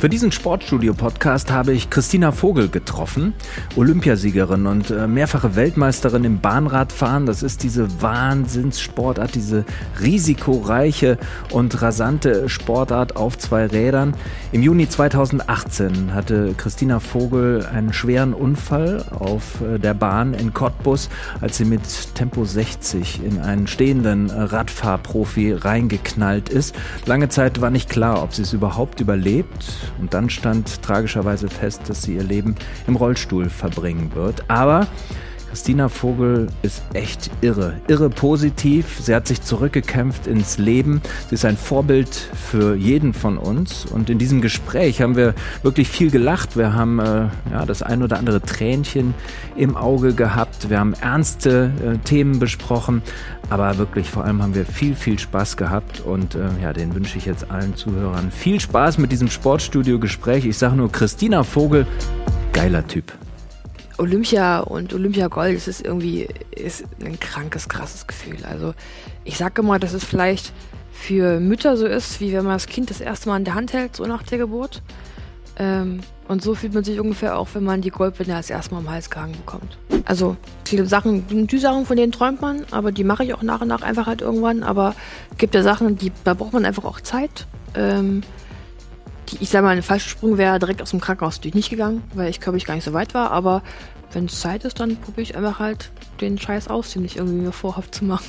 Für diesen Sportstudio-Podcast habe ich Christina Vogel getroffen, Olympiasiegerin und äh, mehrfache Weltmeisterin im Bahnradfahren. Das ist diese Wahnsinnssportart, diese risikoreiche und rasante Sportart auf zwei Rädern. Im Juni 2018 hatte Christina Vogel einen schweren Unfall auf äh, der Bahn in Cottbus, als sie mit Tempo 60 in einen stehenden Radfahrprofi reingeknallt ist. Lange Zeit war nicht klar, ob sie es überhaupt überlebt. Und dann stand tragischerweise fest, dass sie ihr Leben im Rollstuhl verbringen wird. Aber Christina Vogel ist echt irre. Irre positiv. Sie hat sich zurückgekämpft ins Leben. Sie ist ein Vorbild für jeden von uns. Und in diesem Gespräch haben wir wirklich viel gelacht. Wir haben äh, ja, das ein oder andere Tränchen im Auge gehabt. Wir haben ernste äh, Themen besprochen. Aber wirklich, vor allem haben wir viel, viel Spaß gehabt. Und äh, ja, den wünsche ich jetzt allen Zuhörern viel Spaß mit diesem Sportstudio-Gespräch. Ich sage nur Christina Vogel, geiler Typ. Olympia und Olympia Gold, das ist irgendwie ist ein krankes, krasses Gefühl. Also ich sage immer, dass es vielleicht für Mütter so ist, wie wenn man das Kind das erste Mal in der Hand hält, so nach der Geburt. Ähm, und so fühlt man sich ungefähr auch, wenn man die Goldbinde das erste Mal am Hals gehangen bekommt. Also viele Sachen, die Sachen, von denen träumt man, aber die mache ich auch nach und nach einfach halt irgendwann. Aber es gibt ja Sachen, die, da braucht man einfach auch Zeit. Ähm, ich sage mal, ein falscher Sprung wäre direkt aus dem Krankenhaus natürlich nicht gegangen, weil ich glaube ich gar nicht so weit war. Aber wenn es Zeit ist, dann probiere ich einfach halt den Scheiß aus, den ich irgendwie mir vorhabe zu machen.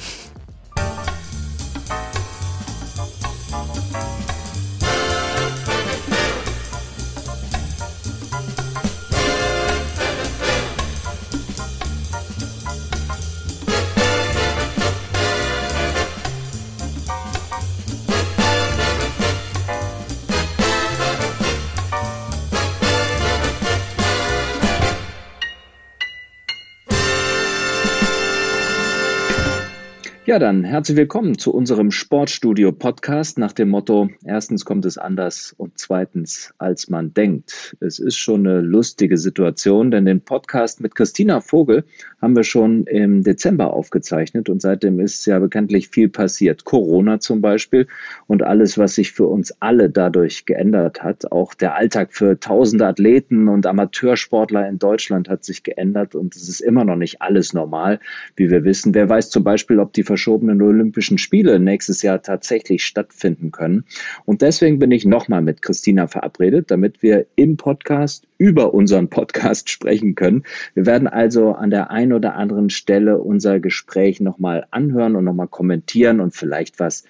Ja, dann herzlich willkommen zu unserem Sportstudio-Podcast nach dem Motto, erstens kommt es anders und zweitens, als man denkt. Es ist schon eine lustige Situation, denn den Podcast mit Christina Vogel haben wir schon im Dezember aufgezeichnet und seitdem ist ja bekanntlich viel passiert. Corona zum Beispiel und alles, was sich für uns alle dadurch geändert hat. Auch der Alltag für tausende Athleten und Amateursportler in Deutschland hat sich geändert und es ist immer noch nicht alles normal, wie wir wissen. Wer weiß zum Beispiel, ob die verschobenen Olympischen Spiele nächstes Jahr tatsächlich stattfinden können. Und deswegen bin ich nochmal mit Christina verabredet, damit wir im Podcast über unseren Podcast sprechen können. Wir werden also an der einen oder anderen Stelle unser Gespräch nochmal anhören und nochmal kommentieren und vielleicht was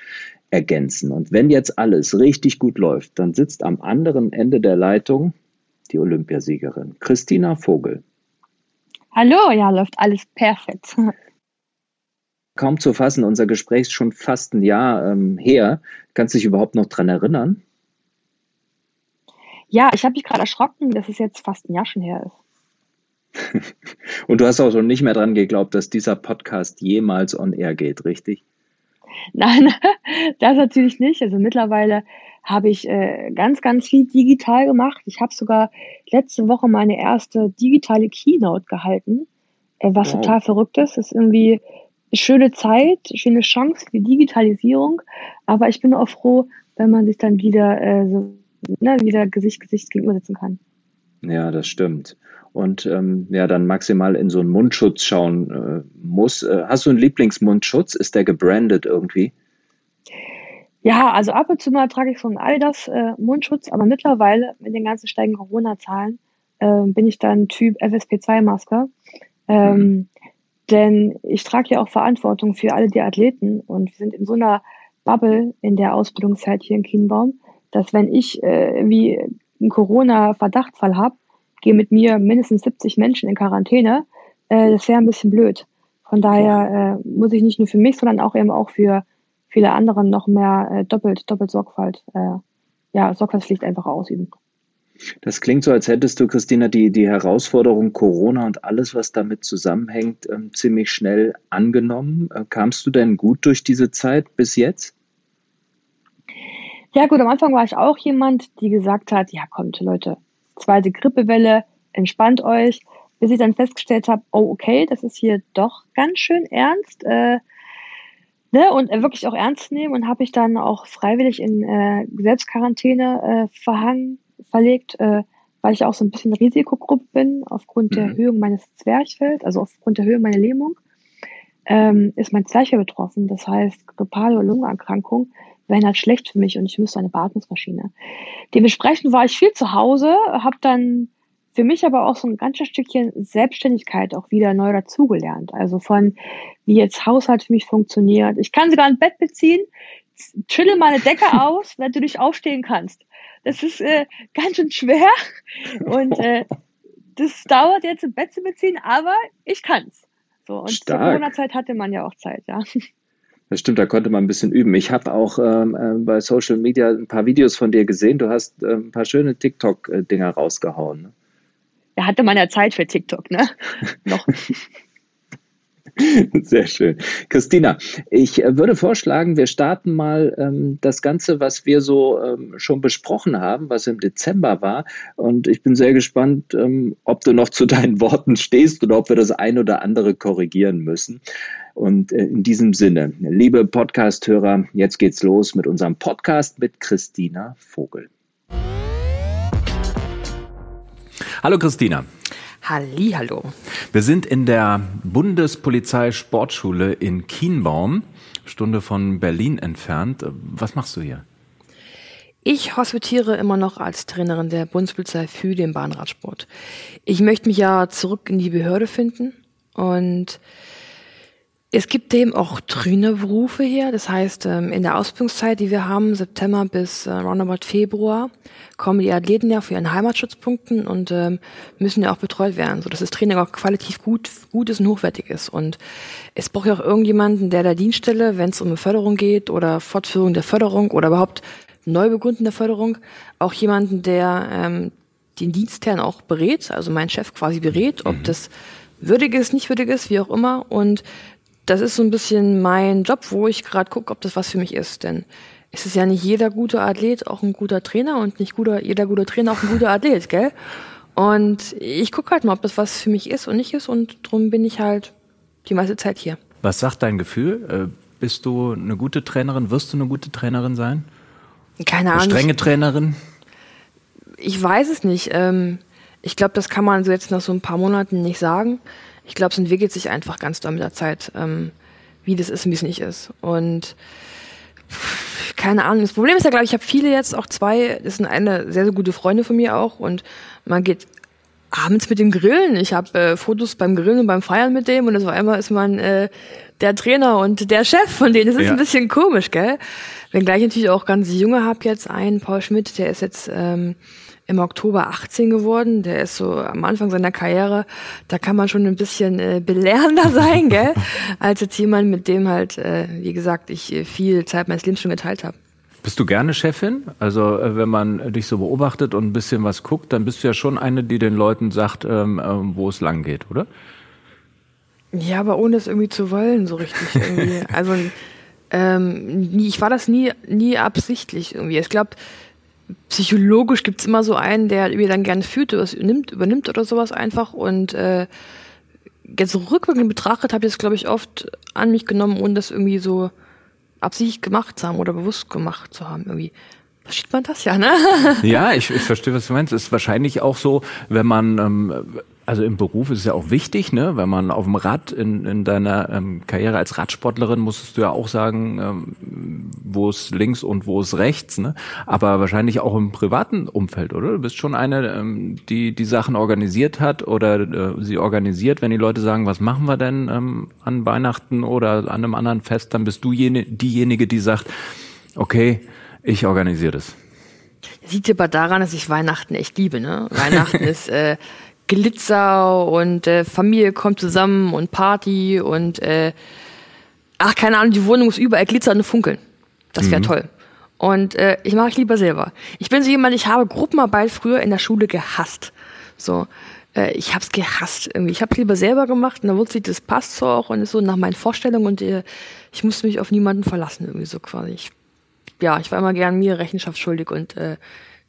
ergänzen. Und wenn jetzt alles richtig gut läuft, dann sitzt am anderen Ende der Leitung die Olympiasiegerin Christina Vogel. Hallo, ja, läuft alles perfekt. kaum zu fassen. Unser Gespräch ist schon fast ein Jahr ähm, her. Kannst du dich überhaupt noch dran erinnern? Ja, ich habe mich gerade erschrocken, dass es jetzt fast ein Jahr schon her ist. Und du hast auch schon nicht mehr dran geglaubt, dass dieser Podcast jemals on air geht, richtig? Nein, das natürlich nicht. Also mittlerweile habe ich äh, ganz, ganz viel digital gemacht. Ich habe sogar letzte Woche meine erste digitale Keynote gehalten, äh, was wow. total verrückt ist. Das ist irgendwie schöne Zeit, schöne Chance für die Digitalisierung, aber ich bin auch froh, wenn man sich dann wieder äh, so, ne, wieder Gesicht Gesicht gegenüber sitzen kann. Ja, das stimmt. Und ähm, ja, dann maximal in so einen Mundschutz schauen äh, muss. Äh, hast du einen Lieblingsmundschutz? Ist der gebrandet irgendwie? Ja, also ab und zu mal trage ich so einen Aldas äh, Mundschutz, aber mittlerweile mit den ganzen steigenden Corona-Zahlen äh, bin ich dann Typ FSP2-Maske. Ähm, mhm. Denn ich trage ja auch Verantwortung für alle die Athleten und wir sind in so einer Bubble in der Ausbildungszeit hier in Kienbaum, dass wenn ich äh, irgendwie einen Corona-Verdachtsfall habe, gehe mit mir mindestens 70 Menschen in Quarantäne. Äh, das wäre ein bisschen blöd. Von daher äh, muss ich nicht nur für mich, sondern auch eben auch für viele andere noch mehr äh, doppelt, doppelt Sorgfalt, äh, ja, Sorgfaltspflicht einfach ausüben. Das klingt so, als hättest du, Christina, die, die Herausforderung Corona und alles, was damit zusammenhängt, ähm, ziemlich schnell angenommen. Äh, kamst du denn gut durch diese Zeit bis jetzt? Ja, gut, am Anfang war ich auch jemand, die gesagt hat, ja, kommt, Leute, zweite Grippewelle, entspannt euch, bis ich dann festgestellt habe, oh, okay, das ist hier doch ganz schön ernst. Äh, ne, und wirklich auch ernst nehmen und habe ich dann auch freiwillig in äh, Selbstquarantäne äh, verhangen verlegt, äh, weil ich auch so ein bisschen Risikogruppe bin, aufgrund der Mhm. Erhöhung meines Zwerchfells, also aufgrund der Höhe meiner Lähmung, ähm, ist mein Zwerchfell betroffen. Das heißt, grippale oder Lungenerkrankung wären halt schlecht für mich und ich müsste eine Beatmungsmaschine. Dementsprechend war ich viel zu Hause, habe dann für mich aber auch so ein ganzes Stückchen Selbstständigkeit auch wieder neu dazugelernt. Also von wie jetzt Haushalt für mich funktioniert. Ich kann sogar ein Bett beziehen, chille meine Decke aus, wenn du nicht aufstehen kannst. Das ist äh, ganz schön schwer und äh, das dauert jetzt ein Bett zu beziehen, aber ich kann's. So und zur Stark. Corona-Zeit hatte man ja auch Zeit, ja. Das stimmt, da konnte man ein bisschen üben. Ich habe auch ähm, äh, bei Social Media ein paar Videos von dir gesehen. Du hast äh, ein paar schöne TikTok-Dinger rausgehauen. Ne? Da hatte man ja Zeit für TikTok, ne? Noch. Sehr schön. Christina, ich äh, würde vorschlagen, wir starten mal ähm, das Ganze, was wir so ähm, schon besprochen haben, was im Dezember war. Und ich bin sehr gespannt, ähm, ob du noch zu deinen Worten stehst oder ob wir das ein oder andere korrigieren müssen. Und äh, in diesem Sinne, liebe Podcast-Hörer, jetzt geht's los mit unserem Podcast mit Christina Vogel. Hallo Christina. Halli, hallo. Wir sind in der Bundespolizei Sportschule in Kienbaum, Stunde von Berlin entfernt. Was machst du hier? Ich hospitiere immer noch als Trainerin der Bundespolizei für den Bahnradsport. Ich möchte mich ja zurück in die Behörde finden und es gibt eben auch Trainerberufe hier. Das heißt, ähm, in der Ausbildungszeit, die wir haben, September bis äh, roundabout Februar, kommen die Athleten ja für ihren Heimatschutzpunkten und ähm, müssen ja auch betreut werden, sodass das Training auch qualitativ gut, gut ist und hochwertig ist. Und es braucht ja auch irgendjemanden, der der Dienststelle, wenn es um eine Förderung geht oder Fortführung der Förderung oder überhaupt Neubegründen der Förderung, auch jemanden, der ähm, den Dienstherrn auch berät, also mein Chef quasi berät, ob das würdig ist, nicht würdig ist, wie auch immer. Und das ist so ein bisschen mein Job, wo ich gerade gucke, ob das was für mich ist. Denn es ist ja nicht jeder gute Athlet auch ein guter Trainer und nicht guter, jeder gute Trainer auch ein guter Athlet, gell? Und ich gucke halt mal, ob das was für mich ist und nicht ist. Und drum bin ich halt die meiste Zeit hier. Was sagt dein Gefühl? Äh, Bist du eine gute Trainerin? Wirst du eine gute Trainerin sein? Keine Eine Ahnung. strenge Trainerin? Ich weiß es nicht. Ähm, ich glaube, das kann man so jetzt nach so ein paar Monaten nicht sagen. Ich glaube, es entwickelt sich einfach ganz doll mit der Zeit, ähm, wie das ist und wie es nicht ist. Und keine Ahnung. Das Problem ist ja, glaube ich, ich habe viele jetzt, auch zwei, das sind eine sehr, sehr gute Freunde von mir auch. Und man geht abends mit dem Grillen. Ich habe äh, Fotos beim Grillen und beim Feiern mit dem und das war einmal ist man äh, der Trainer und der Chef von denen. Das ist Ja. ein bisschen komisch, gell? Wenngleich ich natürlich auch ganz junge habe jetzt einen, Paul Schmidt, der ist jetzt ähm, im Oktober 18 geworden. Der ist so am Anfang seiner Karriere. Da kann man schon ein bisschen äh, belehrender sein, gell? Als jetzt jemand, mit dem halt, äh, wie gesagt, ich äh, viel Zeit meines Lebens schon geteilt habe. Bist du gerne Chefin? Also äh, wenn man dich so beobachtet und ein bisschen was guckt, dann bist du ja schon eine, die den Leuten sagt, ähm, ähm, wo es lang geht, oder? Ja, aber ohne es irgendwie zu wollen, so richtig irgendwie. Also ähm, ich war das nie, nie absichtlich irgendwie. Ich glaube, psychologisch gibt's immer so einen, der irgendwie dann gerne oder was übernimmt, übernimmt oder sowas einfach. Und äh, jetzt rückwirkend betrachtet habe ich das, glaube ich, oft an mich genommen, ohne das irgendwie so absichtlich gemacht zu haben oder bewusst gemacht zu haben. Irgendwie. Versteht man das ja, ne? Ja, ich, ich verstehe, was du meinst. Ist wahrscheinlich auch so, wenn man, ähm, also im Beruf ist es ja auch wichtig, ne? Wenn man auf dem Rad in, in deiner ähm, Karriere als Radsportlerin musstest du ja auch sagen, ähm, wo es links und wo es rechts, ne? Aber wahrscheinlich auch im privaten Umfeld, oder? Du bist schon eine, ähm, die die Sachen organisiert hat oder äh, sie organisiert, wenn die Leute sagen, was machen wir denn ähm, an Weihnachten oder an einem anderen Fest, dann bist du jene, diejenige, die sagt, okay, ich organisiere das. Sieht aber daran, dass ich Weihnachten echt liebe, ne? Weihnachten ist äh, Glitzer und äh, Familie kommt zusammen und Party und äh, ach, keine Ahnung, die Wohnung ist überall glitzern und funkeln. Das wäre toll. Und äh, ich mache ich lieber selber. Ich bin so jemand, ich habe Gruppenarbeit früher in der Schule gehasst. So, äh, ich hab's gehasst irgendwie. Ich habe lieber selber gemacht und dann wusste ich, das passt so auch und ist so nach meinen Vorstellungen und äh, ich musste mich auf niemanden verlassen irgendwie so quasi. Ich, ja, ich war immer gern mir Rechenschaft schuldig und äh,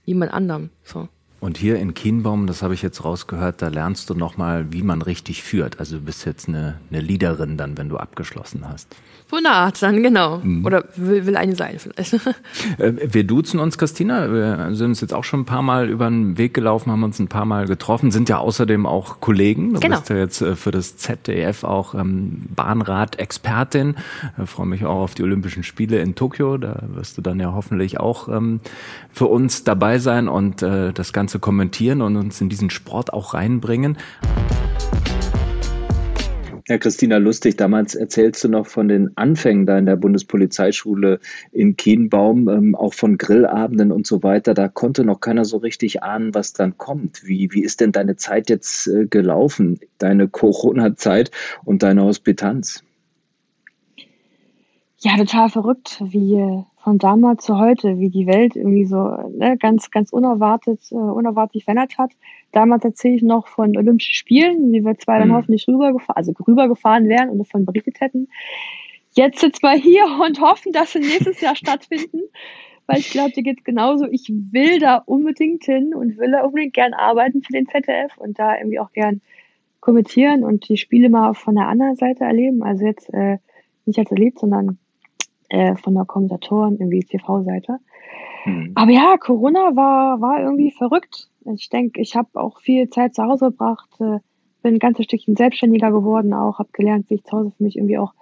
niemand anderem. So. Und hier in Kienbaum, das habe ich jetzt rausgehört, da lernst du nochmal, wie man richtig führt. Also du bist jetzt eine, eine Leaderin dann, wenn du abgeschlossen hast. So eine Art dann, genau. Mhm. Oder will, will eine sein vielleicht. Äh, wir duzen uns, Christina. Wir sind uns jetzt auch schon ein paar Mal über den Weg gelaufen, haben uns ein paar Mal getroffen, sind ja außerdem auch Kollegen. Du genau. bist ja jetzt äh, für das ZDF auch ähm, Bahnrad-Expertin. Ich freue mich auch auf die Olympischen Spiele in Tokio. Da wirst du dann ja hoffentlich auch ähm, für uns dabei sein und äh, das Ganze kommentieren und uns in diesen Sport auch reinbringen. Ja, Christina Lustig, damals erzählst du noch von den Anfängen da in der Bundespolizeischule in Kienbaum, ähm, auch von Grillabenden und so weiter. Da konnte noch keiner so richtig ahnen, was dann kommt. Wie, wie ist denn deine Zeit jetzt äh, gelaufen, deine Corona-Zeit und deine Hospitanz? Ja, total verrückt, wie von damals zu heute, wie die Welt irgendwie so ne, ganz, ganz unerwartet, äh, unerwartet verändert hat. Damals erzähle ich noch von Olympischen Spielen, wie wir zwei dann mhm. hoffentlich rübergefahren, also rübergefahren wären und davon berichtet hätten. Jetzt sitzen wir hier und hoffen, dass sie nächstes Jahr stattfinden, weil ich glaube, dir geht's genauso. Ich will da unbedingt hin und will da unbedingt gern arbeiten für den ZDF und da irgendwie auch gern kommentieren und die Spiele mal von der anderen Seite erleben. Also jetzt äh, nicht als Erlebt, sondern äh, von der Kommentatoren, irgendwie TV-Seite. Mhm. Aber ja, Corona war, war irgendwie verrückt. Ich denke, ich habe auch viel Zeit zu Hause gebracht, äh, bin ein ganzes Stückchen selbstständiger geworden, auch habe gelernt, wie ich zu Hause für mich irgendwie auch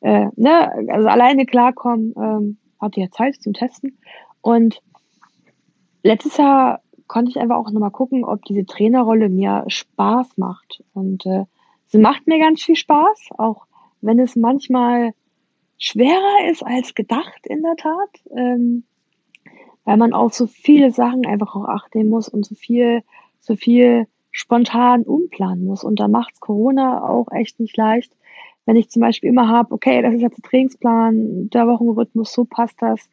äh, ne, also alleine klarkommen, ähm, hatte ja Zeit zum Testen. Und letztes Jahr konnte ich einfach auch nochmal gucken, ob diese Trainerrolle mir Spaß macht. Und äh, sie macht mir ganz viel Spaß, auch wenn es manchmal schwerer ist als gedacht in der Tat, ähm, weil man auf so viele Sachen einfach auch achten muss und so viel, so viel spontan umplanen muss. Und da macht's Corona auch echt nicht leicht. Wenn ich zum Beispiel immer habe, okay, das ist jetzt der Trainingsplan, der Wochenrhythmus, so passt das.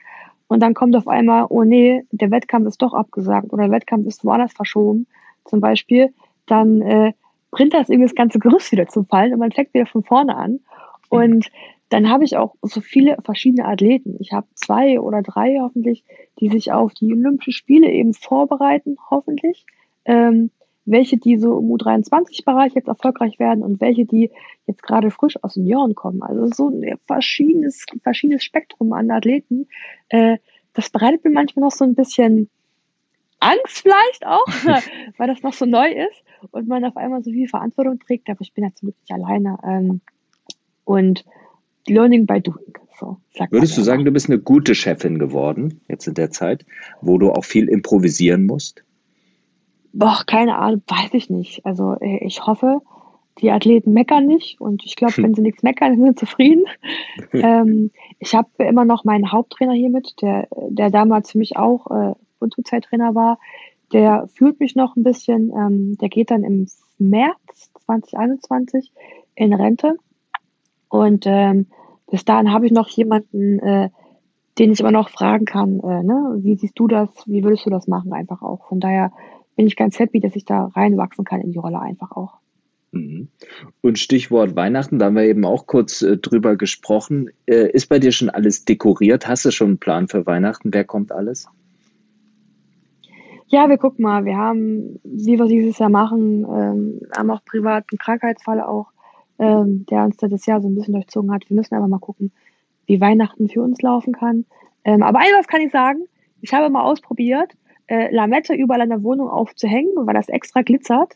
Und dann kommt auf einmal, oh nee, der Wettkampf ist doch abgesagt oder der Wettkampf ist woanders verschoben, zum Beispiel, dann äh, bringt das irgendwie das ganze Gerüst wieder zum Fallen und man fängt wieder von vorne an. Und dann habe ich auch so viele verschiedene Athleten. Ich habe zwei oder drei hoffentlich, die sich auf die Olympischen Spiele eben vorbereiten, hoffentlich. Ähm, welche, die so im U23-Bereich jetzt erfolgreich werden und welche, die jetzt gerade frisch aus den Jahren kommen. Also so ein verschiedenes, verschiedenes Spektrum an Athleten. Äh, das bereitet mir manchmal noch so ein bisschen Angst vielleicht auch, weil das noch so neu ist und man auf einmal so viel Verantwortung trägt. Aber ich bin ja zum Glück nicht alleine. Ähm, und Learning by Doing. So, Würdest du sagen, du bist eine gute Chefin geworden, jetzt in der Zeit, wo du auch viel improvisieren musst? Boah, keine Ahnung, weiß ich nicht. Also äh, ich hoffe, die Athleten meckern nicht und ich glaube, wenn sie nichts meckern, sind sie zufrieden. ähm, ich habe immer noch meinen Haupttrainer hier mit, der, der damals für mich auch äh, Bundeszeittrainer war. Der fühlt mich noch ein bisschen. Ähm, der geht dann im März 2021 in Rente. Und ähm, bis dahin habe ich noch jemanden, äh, den ich immer noch fragen kann, äh, ne? wie siehst du das, wie würdest du das machen einfach auch. Von daher bin ich ganz happy, dass ich da reinwachsen kann in die Rolle einfach auch. Mhm. Und Stichwort Weihnachten, da haben wir eben auch kurz äh, drüber gesprochen. Äh, ist bei dir schon alles dekoriert? Hast du schon einen Plan für Weihnachten? Wer kommt alles? Ja, wir gucken mal. Wir haben, wie wir dieses Jahr machen, ähm, haben auch privaten Krankheitsfall auch ähm, der uns das Jahr so ein bisschen durchzogen hat. Wir müssen einfach mal gucken, wie Weihnachten für uns laufen kann. Ähm, aber eines kann ich sagen, ich habe mal ausprobiert, äh, Lamette überall in der Wohnung aufzuhängen, weil das extra glitzert.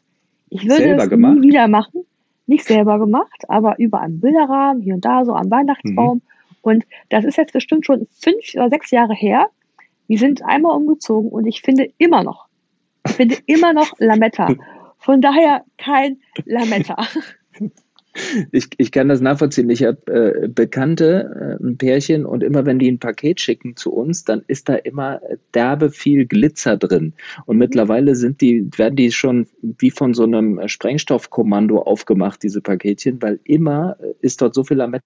Ich würde selber es gemacht? nie wieder machen. Nicht selber gemacht, aber überall am Bilderrahmen, hier und da, so am Weihnachtsbaum. Mhm. Und das ist jetzt bestimmt schon fünf oder sechs Jahre her. Wir sind einmal umgezogen und ich finde immer noch, ich finde immer noch Lametta. Von daher kein Lametta. Ich, ich kann das nachvollziehen. Ich habe äh, Bekannte, äh, ein Pärchen, und immer wenn die ein Paket schicken zu uns, dann ist da immer derbe viel Glitzer drin. Und mhm. mittlerweile sind die, werden die schon wie von so einem Sprengstoffkommando aufgemacht, diese Paketchen, weil immer ist dort so viel Lametta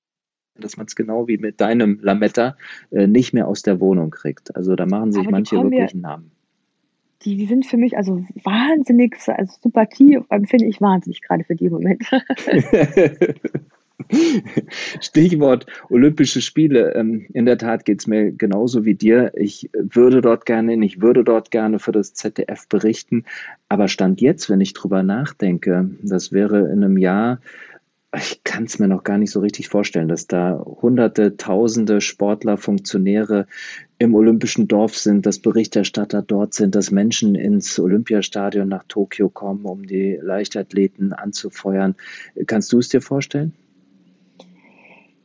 dass man es genau wie mit deinem Lametta äh, nicht mehr aus der Wohnung kriegt. Also da machen sich manche wirklich einen Namen die, sind für mich also wahnsinnig, also Sympathie empfinde ich wahnsinnig gerade für die Moment. Stichwort Olympische Spiele. Ähm, in der Tat geht es mir genauso wie dir. Ich würde dort gerne, ich würde dort gerne für das ZDF berichten. Aber Stand jetzt, wenn ich drüber nachdenke, das wäre in einem Jahr, ich kann es mir noch gar nicht so richtig vorstellen, dass da hunderte, tausende Sportler, Funktionäre im Olympischen Dorf sind, dass Berichterstatter dort sind, dass Menschen ins Olympiastadion nach Tokio kommen, um die Leichtathleten anzufeuern. Kannst du es dir vorstellen?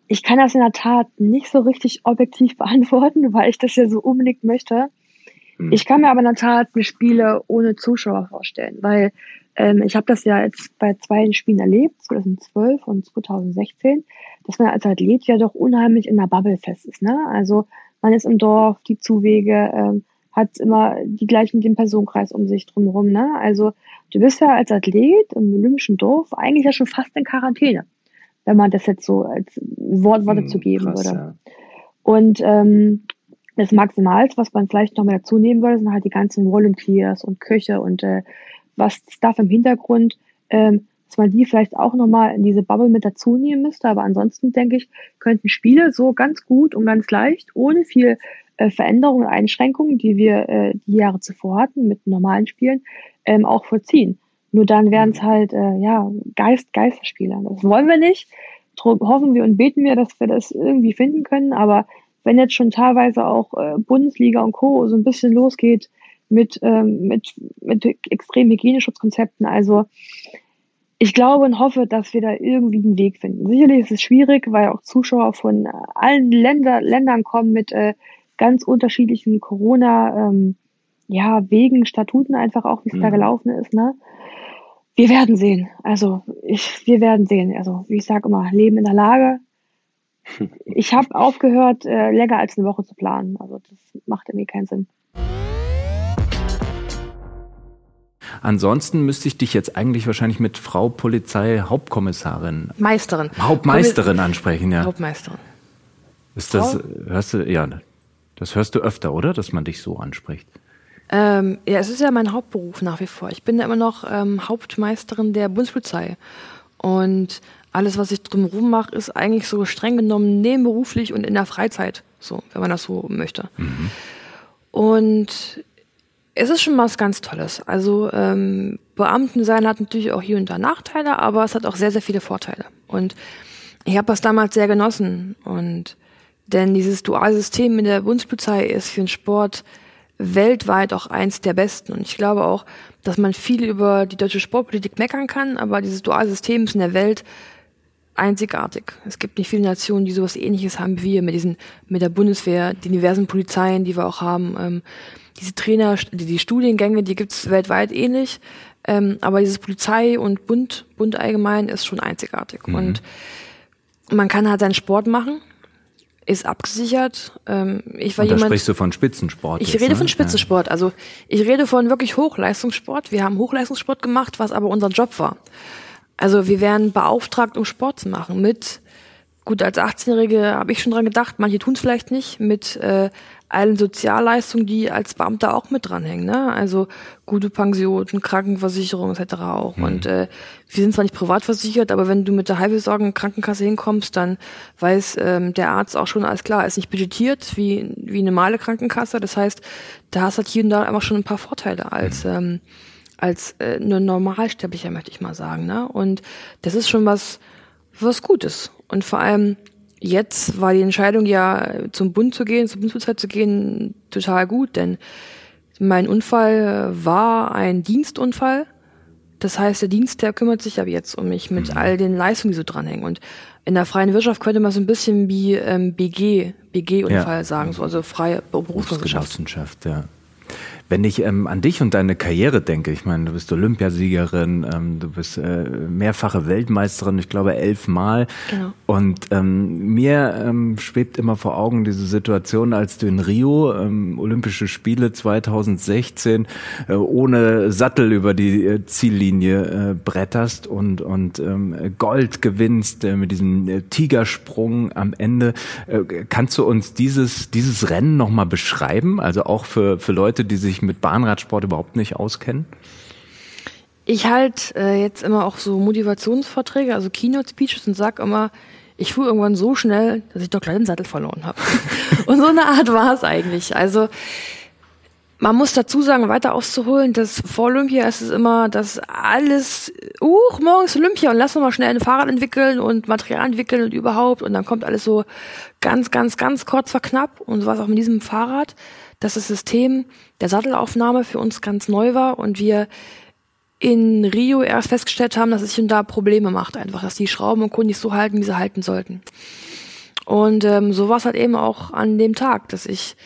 Ich kann das in der Tat nicht so richtig objektiv beantworten, weil ich das ja so unbedingt möchte. Hm. Ich kann mir aber in der Tat eine Spiele ohne Zuschauer vorstellen, weil ähm, ich habe das ja jetzt bei zwei Spielen erlebt, 2012 und 2016, dass man als Athlet ja doch unheimlich in der Bubble fest ist. Ne? Also man ist im Dorf, die Zuwege, ähm, hat immer die gleichen den Personenkreis um sich drumherum. Ne? Also du bist ja als Athlet im olympischen Dorf eigentlich ja schon fast in Quarantäne wenn man das jetzt so als Wortworte hm, zu geben krass, würde. Ja. Und ähm, das Maximalste, was man vielleicht noch mal dazu nehmen würde, sind halt die ganzen Volunteers und Köche und äh, was Stuff im Hintergrund, ähm, dass man die vielleicht auch noch mal in diese Bubble mit dazu nehmen müsste. Aber ansonsten denke ich, könnten Spiele so ganz gut und ganz leicht, ohne viel äh, Veränderungen und Einschränkungen, die wir äh, die Jahre zuvor hatten mit normalen Spielen, ähm, auch vollziehen. Nur dann wären es mhm. halt, äh, ja, Geist, Geisterspiele. Das wollen wir nicht. Drum hoffen wir und beten wir, dass wir das irgendwie finden können. Aber wenn jetzt schon teilweise auch äh, Bundesliga und Co. so ein bisschen losgeht mit, ähm, mit, mit extremen Hygieneschutzkonzepten, also ich glaube und hoffe, dass wir da irgendwie einen Weg finden. Sicherlich ist es schwierig, weil auch Zuschauer von allen Länder, Ländern kommen mit äh, ganz unterschiedlichen Corona, ähm, ja, Wegen, Statuten einfach auch, wie es mhm. da gelaufen ist, ne? Wir werden sehen. Also ich, wir werden sehen. Also wie ich sage immer, Leben in der Lage. Ich habe aufgehört, äh, länger als eine Woche zu planen. Also das macht irgendwie keinen Sinn. Ansonsten müsste ich dich jetzt eigentlich wahrscheinlich mit Frau Polizei Hauptkommissarin Meisterin Hauptmeisterin ansprechen, ja. Hauptmeisterin. Ist das hörst du ja, das hörst du öfter, oder, dass man dich so anspricht? Ähm, ja, es ist ja mein Hauptberuf nach wie vor. Ich bin ja immer noch ähm, Hauptmeisterin der Bundespolizei. Und alles, was ich drumherum mache, ist eigentlich so streng genommen nebenberuflich und in der Freizeit. So, wenn man das so möchte. Mhm. Und es ist schon was ganz Tolles. Also ähm, Beamten sein hat natürlich auch hier und da Nachteile, aber es hat auch sehr, sehr viele Vorteile. Und ich habe das damals sehr genossen. Und denn dieses Dualsystem in der Bundespolizei ist für den Sport weltweit auch eins der besten. Und ich glaube auch, dass man viel über die deutsche Sportpolitik meckern kann, aber dieses duale System ist in der Welt einzigartig. Es gibt nicht viele Nationen, die sowas ähnliches haben wie wir mit diesen, mit der Bundeswehr, den diversen Polizeien, die wir auch haben. Ähm, diese Trainer, die, die Studiengänge, die gibt's weltweit ähnlich. Ähm, aber dieses Polizei und Bund, Bund allgemein ist schon einzigartig. Mhm. Und man kann halt seinen Sport machen ist abgesichert. Ähm, ich war Und da jemand, sprichst du von Spitzensport. Ich jetzt, rede ne? von Spitzensport. Ja. Also ich rede von wirklich Hochleistungssport. Wir haben Hochleistungssport gemacht, was aber unser Job war. Also wir werden beauftragt, um Sport zu machen. Mit gut als 18-Jährige habe ich schon dran gedacht. Manche tun es vielleicht nicht. Mit äh, allen Sozialleistungen, die als Beamter auch mit dranhängen. Ne? Also gute Pension, Krankenversicherung etc. auch. Mhm. Und äh, wir sind zwar nicht privat versichert, aber wenn du mit der Heilbesorgung Krankenkasse hinkommst, dann weiß ähm, der Arzt auch schon, alles klar, ist nicht budgetiert wie, wie eine normale Krankenkasse. Das heißt, da hast halt hier und da einfach schon ein paar Vorteile als mhm. ähm, als äh, nur Normalsterblicher, möchte ich mal sagen. Ne? Und das ist schon was, was Gutes. Und vor allem jetzt war die Entscheidung ja zum Bund zu gehen, zur Bundespolizei zu gehen, total gut, denn mein Unfall war ein Dienstunfall. Das heißt, der Dienst, der kümmert sich aber jetzt um mich mit mhm. all den Leistungen, die so dranhängen. Und in der freien Wirtschaft könnte man so ein bisschen wie ähm, BG, BG-Unfall ja. sagen, so, also freie Berufsgenossenschaft. ja. Wenn ich ähm, an dich und deine Karriere denke, ich meine, du bist Olympiasiegerin, ähm, du bist äh, mehrfache Weltmeisterin, ich glaube elfmal. Genau. Und ähm, mir ähm, schwebt immer vor Augen diese Situation, als du in Rio ähm, Olympische Spiele 2016 äh, ohne Sattel über die äh, Ziellinie äh, bretterst und, und ähm, Gold gewinnst äh, mit diesem äh, Tigersprung am Ende. Äh, kannst du uns dieses, dieses Rennen nochmal beschreiben? Also auch für, für Leute, die sich mit Bahnradsport überhaupt nicht auskennen? Ich halte äh, jetzt immer auch so Motivationsvorträge, also Keynote Speeches und sag immer, ich fuhr irgendwann so schnell, dass ich doch gleich den Sattel verloren habe. und so eine Art war es eigentlich. Also man muss dazu sagen, weiter auszuholen, dass vor Olympia ist es immer, dass alles, uh, morgens Olympia und lass uns mal schnell ein Fahrrad entwickeln und Material entwickeln und überhaupt und dann kommt alles so ganz, ganz, ganz kurz vor knapp und so war es auch mit diesem Fahrrad, dass das System der Sattelaufnahme für uns ganz neu war und wir in Rio erst festgestellt haben, dass es sich da Probleme macht einfach, dass die Schrauben und Kunden nicht so halten, wie sie halten sollten. Und ähm, so war es halt eben auch an dem Tag, dass ich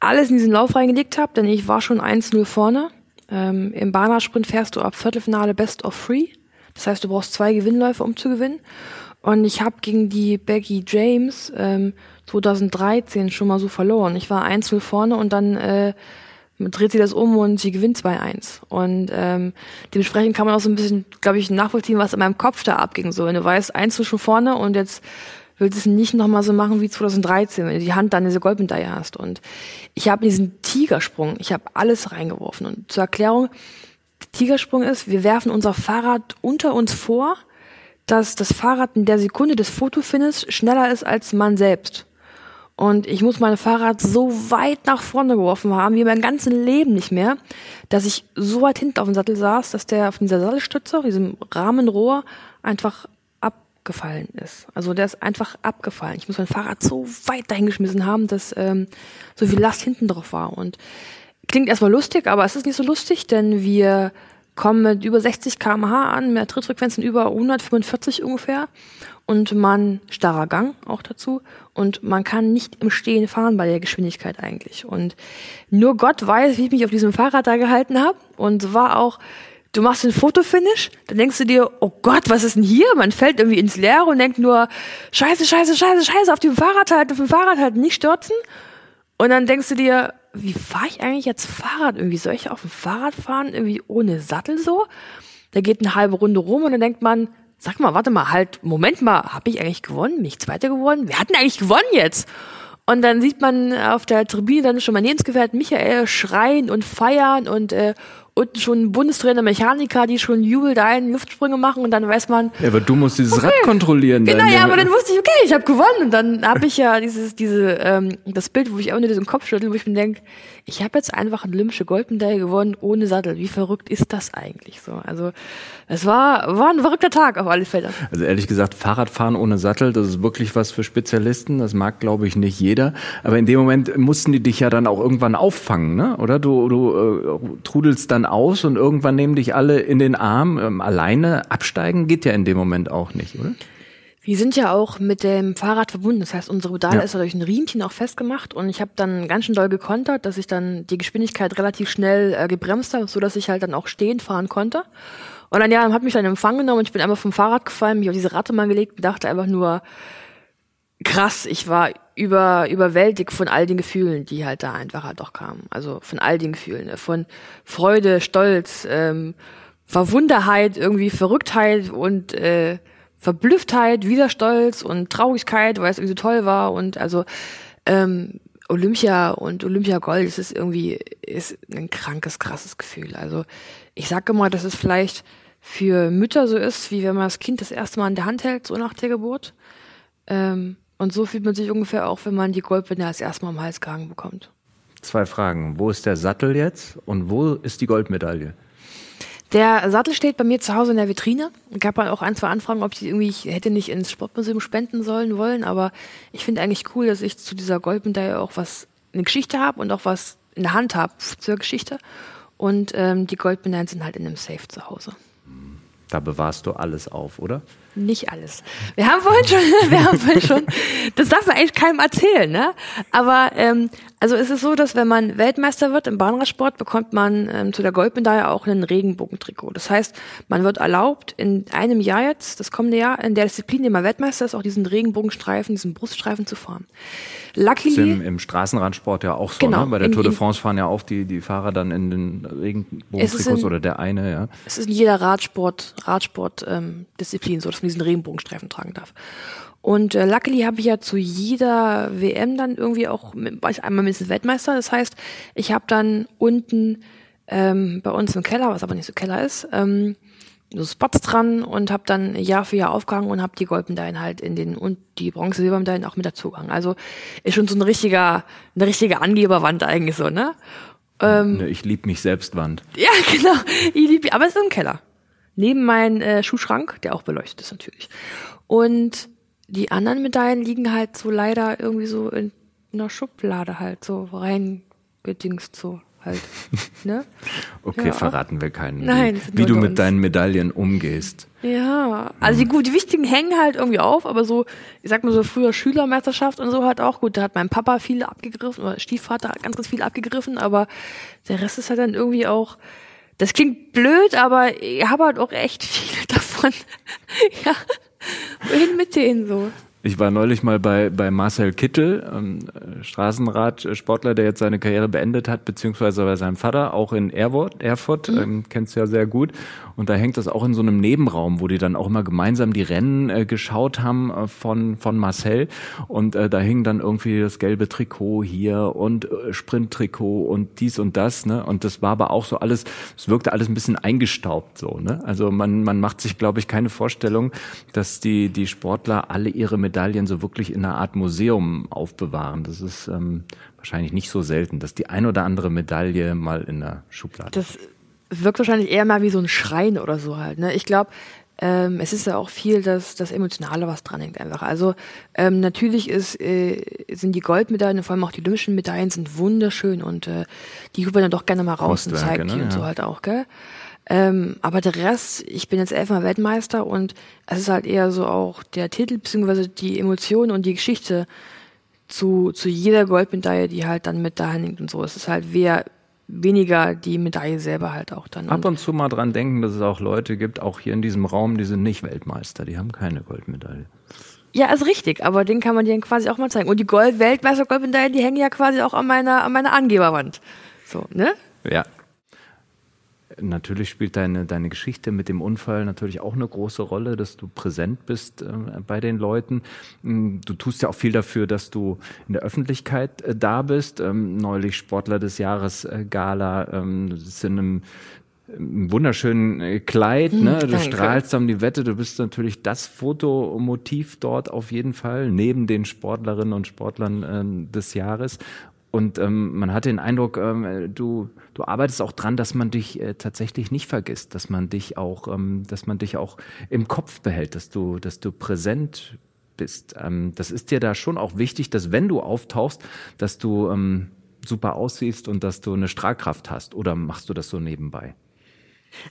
alles in diesen Lauf reingelegt habe, denn ich war schon 1-0 vorne. Ähm, Im Bahnersprint fährst du ab Viertelfinale Best of Three. Das heißt, du brauchst zwei Gewinnläufe, um zu gewinnen. Und ich habe gegen die Becky James ähm, 2013 schon mal so verloren. Ich war 1-0 vorne und dann äh, dreht sie das um und sie gewinnt 2-1. Und ähm, dementsprechend kann man auch so ein bisschen, glaube ich, nachvollziehen, was in meinem Kopf da abging. So, wenn du weißt, 1 schon vorne und jetzt willst es nicht nochmal so machen wie 2013, wenn du die Hand dann diese Goldmedaille hast. Und ich habe diesen Tigersprung, ich habe alles reingeworfen. Und zur Erklärung, Tigersprung ist, wir werfen unser Fahrrad unter uns vor, dass das Fahrrad in der Sekunde des Fotofinishes schneller ist als man selbst. Und ich muss mein Fahrrad so weit nach vorne geworfen haben, wie mein ganzes Leben nicht mehr, dass ich so weit hinten auf dem Sattel saß, dass der auf dieser Sattelstütze, auf diesem Rahmenrohr, einfach abgefallen ist. Also der ist einfach abgefallen. Ich muss mein Fahrrad so weit dahingeschmissen haben, dass ähm, so viel Last hinten drauf war. Und klingt erstmal lustig, aber es ist nicht so lustig, denn wir kommen mit über 60 km/h an, mit Trittfrequenzen über 145 ungefähr und man, starrer Gang auch dazu, und man kann nicht im Stehen fahren bei der Geschwindigkeit eigentlich. Und nur Gott weiß, wie ich mich auf diesem Fahrrad da gehalten habe und war auch du machst den Fotofinish, dann denkst du dir, oh Gott, was ist denn hier? Man fällt irgendwie ins Leere und denkt nur, scheiße, scheiße, scheiße, scheiße, auf dem Fahrrad halt, auf dem Fahrrad halt nicht stürzen. Und dann denkst du dir, wie fahre ich eigentlich jetzt Fahrrad? Irgendwie soll ich auf dem Fahrrad fahren, irgendwie ohne Sattel so? Da geht eine halbe Runde rum und dann denkt man, sag mal, warte mal, halt, Moment mal, habe ich eigentlich gewonnen? Bin ich Zweiter geworden? Wir hatten eigentlich gewonnen jetzt. Und dann sieht man auf der Tribüne dann schon mein Lebensgefährt Michael schreien und feiern und äh, unten schon Bundestrainer Mechaniker, die schon jubelt ein, Luftsprünge machen und dann weiß man. Ja, aber du musst dieses okay. Rad kontrollieren. Genau, ja, aber dann wusste ich, okay, ich habe gewonnen. Und dann habe ich ja dieses, diese, ähm, das Bild, wo ich auch nur diesen Kopf schüttel, wo ich mir denke, ich habe jetzt einfach eine olympische Goldmedaille gewonnen ohne Sattel. Wie verrückt ist das eigentlich so? Also es war, war ein verrückter Tag auf alle Fälle. Also ehrlich gesagt, Fahrradfahren ohne Sattel, das ist wirklich was für Spezialisten. Das mag, glaube ich, nicht jeder. Aber in dem Moment mussten die dich ja dann auch irgendwann auffangen, ne? Oder du, du äh, trudelst dann aus und irgendwann nehmen dich alle in den Arm. Ähm, alleine absteigen geht ja in dem Moment auch nicht, oder? Wir sind ja auch mit dem Fahrrad verbunden. Das heißt, unsere Pedale ja. ist ja durch ein Riemchen auch festgemacht und ich habe dann ganz schön doll gekontert, dass ich dann die Geschwindigkeit relativ schnell äh, gebremst habe, so dass ich halt dann auch stehen fahren konnte. Und dann ja, hat mich dann in Empfang genommen und ich bin einfach vom Fahrrad gefallen, mich auf diese Ratte mal gelegt und dachte einfach nur, krass, ich war über, überwältigt von all den Gefühlen, die halt da einfach halt auch kamen. Also von all den Gefühlen, ne? von Freude, Stolz, ähm, Verwunderheit, irgendwie Verrücktheit und äh, Verblüfftheit, wieder Stolz und Traurigkeit, weil es irgendwie so toll war und also ähm, Olympia und Olympia Gold, das ist irgendwie ist ein krankes, krasses Gefühl. Also ich sage immer, dass es vielleicht für Mütter so ist, wie wenn man das Kind das erste Mal in der Hand hält, so nach der Geburt. Ähm, und so fühlt man sich ungefähr auch, wenn man die Goldmedaille das erste Mal am Hals gehangen bekommt. Zwei Fragen. Wo ist der Sattel jetzt und wo ist die Goldmedaille? Der Sattel steht bei mir zu Hause in der Vitrine. Es gab halt auch ein, zwei Anfragen, ob ich irgendwie, ich hätte nicht ins Sportmuseum spenden sollen wollen, aber ich finde eigentlich cool, dass ich zu dieser Goldmedaille auch was, eine Geschichte habe und auch was in der Hand habe zur Geschichte. Und ähm, die Goldmedaillen sind halt in einem Safe zu Hause. Da bewahrst du alles auf, oder? Nicht alles. Wir haben vorhin schon, wir haben vorhin schon, das darf man eigentlich keinem erzählen, ne? Aber ähm, also es ist so, dass wenn man Weltmeister wird im Bahnradsport, bekommt man ähm, zu der Goldmedaille auch einen Regenbogentrikot. Das heißt, man wird erlaubt, in einem Jahr jetzt, das kommende Jahr, in der Disziplin, in der man Weltmeister ist, auch diesen Regenbogenstreifen, diesen Bruststreifen zu fahren. Luckily, das ist im, im Straßenradsport ja auch so, genau, ne? Bei der in, Tour de France fahren ja auch die, die Fahrer dann in den Regenbogentrikots oder der eine, ja. Es ist in jeder Radsport, Radsport ähm, Disziplin so, dass man diesen Regenbogenstreifen tragen darf. Und äh, luckily habe ich ja zu jeder WM dann irgendwie auch, war ich einmal mindestens Weltmeister. Das heißt, ich habe dann unten ähm, bei uns im Keller, was aber nicht so Keller ist, ähm, so Spots dran und habe dann Jahr für Jahr aufgehangen und habe die Goldmedaillen halt in den und die Bronze Silbermedaillen auch mit dazu gehangen. Also ist schon so ein richtiger eine richtige Angeberwand eigentlich so, ne? Ähm, ne, ich lieb mich selbst Wand. Ja, genau. Ich lieb, aber es ist im Keller. Neben meinem äh, Schuhschrank, der auch beleuchtet ist natürlich. Und die anderen Medaillen liegen halt so leider irgendwie so in einer Schublade halt so reingedingst so halt. Ne? okay, ja. verraten wir keinen, Nein, wie, wie du mit uns. deinen Medaillen umgehst. Ja, also die, gut, die wichtigen hängen halt irgendwie auf, aber so, ich sag mal so früher Schülermeisterschaft und so halt auch gut. Da hat mein Papa viel abgegriffen oder Stiefvater ganz, ganz viel abgegriffen, aber der Rest ist halt dann irgendwie auch, das klingt blöd, aber ich habe halt auch echt viele davon. ja, wohin mit denen so? Ich war neulich mal bei, bei Marcel Kittel, ähm, Straßenradsportler, der jetzt seine Karriere beendet hat, beziehungsweise bei seinem Vater, auch in Erfurt, Erfurt mhm. ähm, kennst du ja sehr gut. Und da hängt das auch in so einem Nebenraum, wo die dann auch immer gemeinsam die Rennen äh, geschaut haben äh, von, von Marcel. Und äh, da hing dann irgendwie das gelbe Trikot hier und äh, Sprinttrikot und dies und das. Ne? Und das war aber auch so alles, es wirkte alles ein bisschen eingestaubt so. Ne? Also man, man macht sich, glaube ich, keine Vorstellung, dass die, die Sportler alle ihre Medaillen so wirklich in einer Art Museum aufbewahren. Das ist ähm, wahrscheinlich nicht so selten, dass die ein oder andere Medaille mal in der Schublade. Das wirkt wahrscheinlich eher mal wie so ein Schrein oder so halt. Ne? Ich glaube, ähm, es ist ja auch viel das, das Emotionale, was dran hängt einfach. Also ähm, natürlich ist, äh, sind die Goldmedaillen, vor allem auch die olympischen Medaillen, sind wunderschön und äh, die holt man dann doch gerne mal raus und zeigt ne? die und so halt auch, gell? Ähm, aber der Rest, ich bin jetzt elfmal Weltmeister und es ist halt eher so auch der Titel beziehungsweise die Emotionen und die Geschichte zu, zu jeder Goldmedaille, die halt dann mit da hängt und so. Es ist halt, wer weniger die Medaille selber halt auch dann. Ab und zu mal dran denken, dass es auch Leute gibt, auch hier in diesem Raum, die sind nicht Weltmeister, die haben keine Goldmedaille. Ja, ist richtig, aber den kann man dir quasi auch mal zeigen. Und die Gold-Weltmeister-Goldmedaille, die hängen ja quasi auch an meiner, an meiner Angeberwand. So, ne? Ja, Natürlich spielt deine, deine Geschichte mit dem Unfall natürlich auch eine große Rolle, dass du präsent bist äh, bei den Leuten. Mm, du tust ja auch viel dafür, dass du in der Öffentlichkeit äh, da bist. Ähm, neulich Sportler des Jahres äh, Gala, ähm, das ist in einem einem wunderschönen äh, Kleid, ne? Du Danke. strahlst um die Wette, du bist natürlich das Fotomotiv dort auf jeden Fall, neben den Sportlerinnen und Sportlern äh, des Jahres. Und ähm, man hat den Eindruck, ähm, du, du arbeitest auch dran, dass man dich äh, tatsächlich nicht vergisst, dass man dich auch, ähm, dass man dich auch im Kopf behält, dass du, dass du präsent bist. Ähm, das ist dir da schon auch wichtig, dass wenn du auftauchst, dass du ähm, super aussiehst und dass du eine Strahlkraft hast. Oder machst du das so nebenbei?